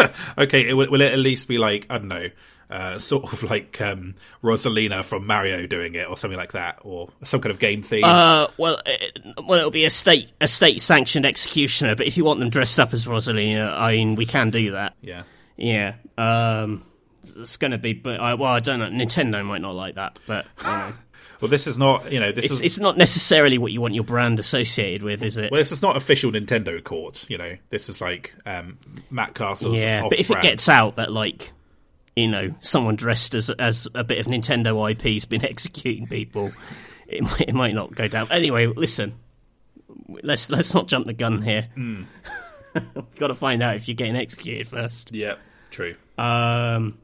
Speaker 1: Okay, it, will will it at least be like I don't know, uh, sort of like um, Rosalina from Mario doing it, or something like that, or some kind of game theme?
Speaker 2: uh, well, it, well, it'll be a state a state sanctioned executioner. But if you want them dressed up as Rosalina, I mean, we can do that.
Speaker 1: yeah,
Speaker 2: Yeah. Um, it's going to be, but I, well, I don't know. Nintendo might not like that, but you know.
Speaker 1: well, this is not, you know, this
Speaker 2: it's
Speaker 1: is
Speaker 2: it's not necessarily what you want your brand associated with, is it?
Speaker 1: well, this is not official Nintendo court. You know, this is like um, Matt Castle's.
Speaker 2: yeah, but if it gets out that like you know someone dressed as as a bit of Nintendo IP's been executing people, it might, it might not go down. Anyway, listen, let's let's not jump the gun here.
Speaker 1: Hmm.
Speaker 2: We've got to find out if you're getting executed first.
Speaker 1: yeah, true.
Speaker 2: Um,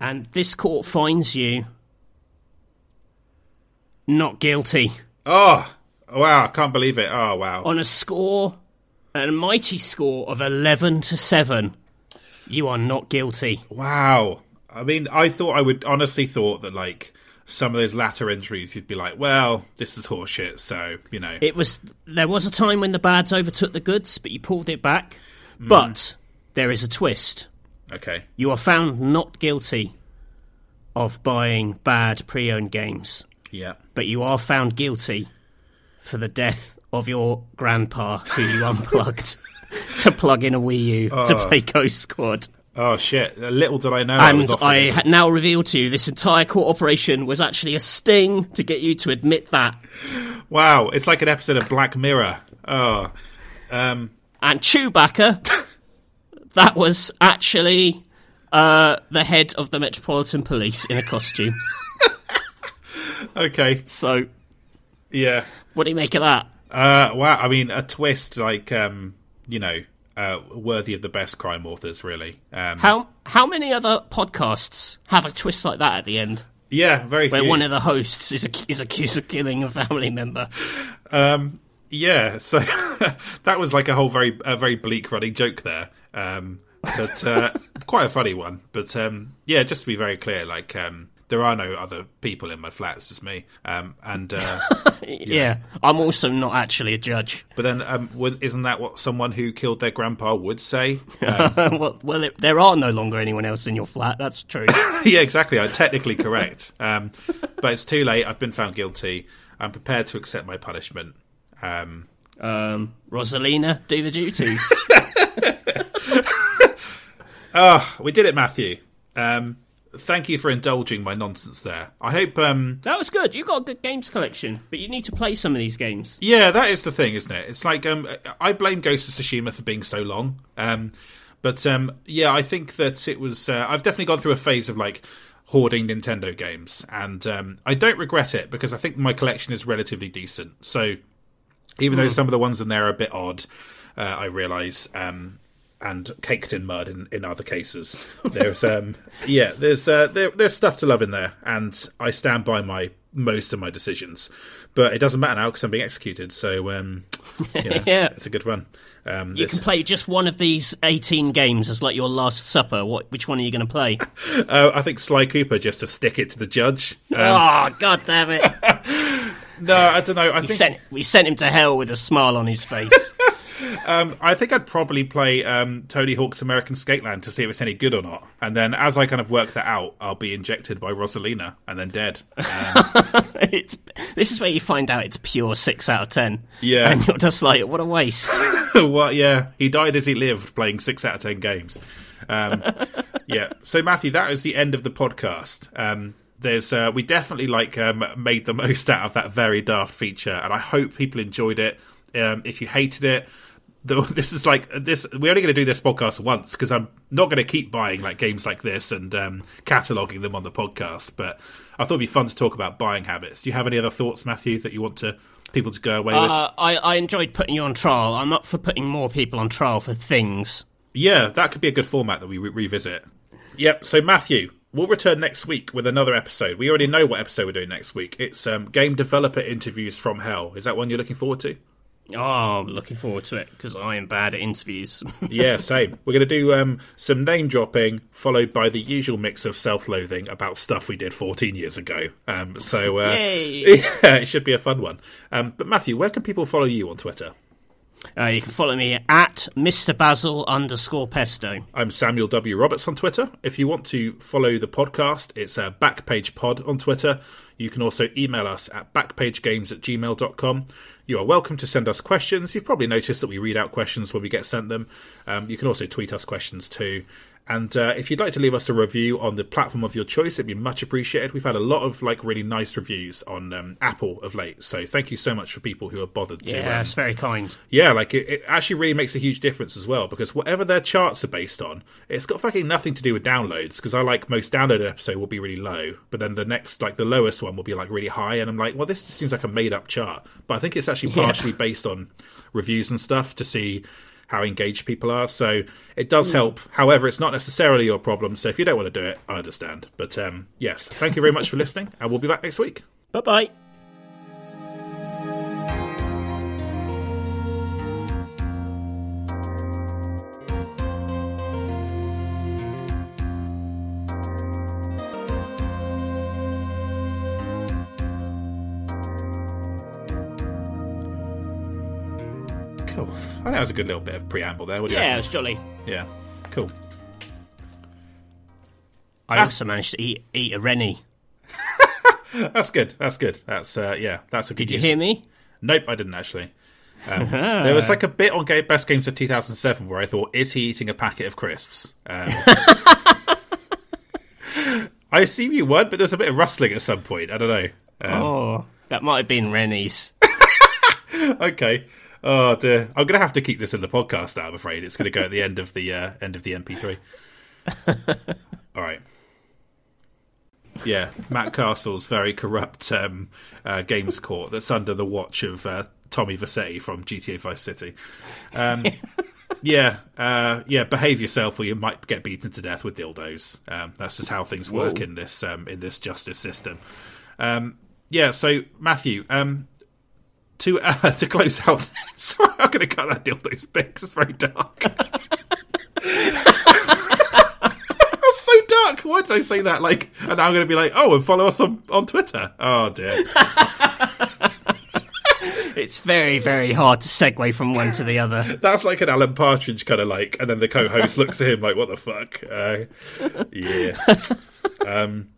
Speaker 2: and this court finds you not guilty
Speaker 1: Oh wow, I can't believe it. Oh wow,
Speaker 2: on a score, a mighty score of eleven to seven. You are not guilty.
Speaker 1: wow. I mean, I thought I would honestly thought that like some of those latter entries, you'd be like, well, this is horseshit. So you know,
Speaker 2: It was there was a time when the bads overtook the goods, but you pulled it back. Hmm. But there is a twist.
Speaker 1: okay,
Speaker 2: You are found not guilty of buying bad pre-owned games,
Speaker 1: yeah.
Speaker 2: but you are found guilty for the death of your grandpa who you unplugged to plug in a Wii U to play Ghost Squad.
Speaker 1: Oh shit! Little did I know. I
Speaker 2: And
Speaker 1: was
Speaker 2: I now reveal to you this entire court operation was actually a sting to get you to admit that.
Speaker 1: Wow, it's like an episode of Black Mirror. Oh, um,
Speaker 2: and Chewbacca, that was actually uh, the head of the Metropolitan Police in a costume.
Speaker 1: okay,
Speaker 2: So,
Speaker 1: yeah.
Speaker 2: what do you make of that?
Speaker 1: Uh, wow, I mean, a twist like, um, you know, uh, worthy of the best crime authors, really. Um,
Speaker 2: How how many other podcasts have a twist like that at the end,
Speaker 1: yeah, very
Speaker 2: where
Speaker 1: few.
Speaker 2: one of the hosts is is accused of killing a family member?
Speaker 1: Um, Yeah, so that was like a whole very a very bleak running joke there. Um, but uh, quite a funny one. But um, yeah, just to be very clear, like um, there are no other people in my flat; it's just me. Um, and uh,
Speaker 2: Yeah. I'm also not actually a judge.
Speaker 1: but then, um, isn't that what someone who killed their grandpa would say?
Speaker 2: well, well it, there are no longer anyone else in your flat. That's true.
Speaker 1: yeah, exactly. I'm technically correct. Um, but it's too late. I've been found guilty. I'm prepared to accept my punishment. Um,
Speaker 2: um, Rosalina, do the duties.
Speaker 1: oh, we did it, Matthew. Um, thank you for indulging my nonsense there. I hope. Um,
Speaker 2: that was good. You got a good games collection, but you need to play some of these games.
Speaker 1: yeah, that is the thing, isn't it? It's like um, I blame Ghost of Tsushima for being so long. Um, but um, yeah, I think that it was. Uh, I've definitely gone through a phase of like. hoarding Nintendo games, and um, I don't regret it because I think my collection is relatively decent. So even though some of the ones in there are a bit odd, uh, I realise. Um, and caked in mud in, in other cases. There's um yeah, there's uh, there, there's stuff to love in there, and I stand by my most of my decisions. But it doesn't matter now because I'm being executed. So um, yeah,
Speaker 2: Yeah.
Speaker 1: it's a good run. Um,
Speaker 2: You
Speaker 1: this-
Speaker 2: can play just one of these 18 games as like your last supper. What? Which one are you going to play?
Speaker 1: uh, I think Sly Cooper just to stick it to the judge. Um,
Speaker 2: oh, god damn it!
Speaker 1: no, I don't know. I
Speaker 2: We
Speaker 1: think
Speaker 2: sent, we sent him to hell with a smile on his face.
Speaker 1: Um, I think I'd probably play um, Tony Hawk's American Sk8land to see if it's any good or not. And then as I kind of work that out, I'll be injected by Rosalina and then dead. Um,
Speaker 2: this is where you find out it's pure 6 out of 10.
Speaker 1: Yeah.
Speaker 2: And you're just like, what a waste.
Speaker 1: well, yeah, he died as he lived, playing six out of ten games. Um, yeah. So Matthew, that is the end of the podcast. Um, there's uh, we definitely like um, made the most out of that very daft feature, and I hope people enjoyed it. Um, if you hated it. The, this is like this. We're only going to do this podcast once because I'm not going to keep buying like games like this and um, cataloging them on the podcast. But I thought it'd be fun to talk about buying habits. Do you have any other thoughts, Matthew, that you want to people to go away with?
Speaker 2: Uh, I, I enjoyed putting you on trial. I'm up for putting more people on trial for things.
Speaker 1: Yeah, that could be a good format that we re- revisit. Yep. So Matthew, we'll return next week with another episode. We already know what episode we're doing next week. It's um, game developer interviews from hell. Is that one you're looking forward to?
Speaker 2: Oh, I'm looking forward to it because I am bad at interviews.
Speaker 1: Yeah, same. We're going to do um, some name dropping, followed by the usual mix of self-loathing about stuff we did 14 years ago. Um, so uh, yeah, it should be a fun one. Um, but Matthew, where can people follow you on Twitter?
Speaker 2: uh, you can follow me at Mr. Basil underscore Pesto.
Speaker 1: I'm Samuel W. Roberts on Twitter. If you want to follow the podcast, it's uh, Backpage Pod on Twitter. You can also email us at backpagegames at gmail.com. You are welcome to send us questions. You've probably noticed that we read out questions when we get sent them. Um, you can also tweet us questions too. And uh, if you'd like to leave us a review on the platform of your choice, it'd be much appreciated. We've had a lot of like really nice reviews on um, Apple of late, so thank you so much for people who have bothered to.
Speaker 2: Yeah,
Speaker 1: um,
Speaker 2: that's very kind.
Speaker 1: yeah, like it, it actually really makes a huge difference as well because whatever their charts are based on, it's got fucking nothing to do with downloads. Because I like most downloaded episode will be really low, but then the next, like the lowest one, will be like really high, and I'm like, well, this just seems like a made up chart. But I think it's actually partially based on reviews and stuff to see how engaged people are. So it does help. However, it's not necessarily your problem. So if you don't want to do it, I understand. But um, yes, thank you very much for listening, and we'll be back next week.
Speaker 2: Bye bye.
Speaker 1: Think that was a good little bit of preamble there. What do you
Speaker 2: Yeah, it was jolly.
Speaker 1: Yeah. Cool.
Speaker 2: I also managed to eat, eat a Rennie.
Speaker 1: That's good. That's good. That's uh, yeah. That's a good.
Speaker 2: Did you
Speaker 1: use.
Speaker 2: hear me?
Speaker 1: Nope, I didn't actually. Um, there was like a bit on Ga- Best Games of 2007 where I thought, is he eating a packet of crisps? Um, I assume you weren't, but there was a bit of rustling at some point. I don't know. Um,
Speaker 2: Oh, that might have been Rennie's.
Speaker 1: Okay. Oh dear. I'm gonna have to keep this in the podcast now. I'm afraid it's gonna go at the end of the uh, end of the MP3. All right. Yeah, Matt Castle's very corrupt um, uh, games court that's under the watch of uh, Tommy Vercetti from GTA Vice City. Um, yeah, uh, yeah. Behave yourself, or you might get beaten to death with dildos. Um, that's just how things work
Speaker 2: Whoa.
Speaker 1: in this um, in this justice system. Um, yeah. So Matthew, um, to uh, to close out. Sorry, I'm going to cut that dildo's big. 'cause It's very dark. That's so dark. Why did I say that? Like, and now I'm going to be like, oh, and follow us on on Twitter. Oh dear.
Speaker 2: It's very, very hard to segue from one to the other.
Speaker 1: That's like an Alan Partridge kind of like, and then the co-host looks at him like, "What the fuck?" Uh, yeah. Um,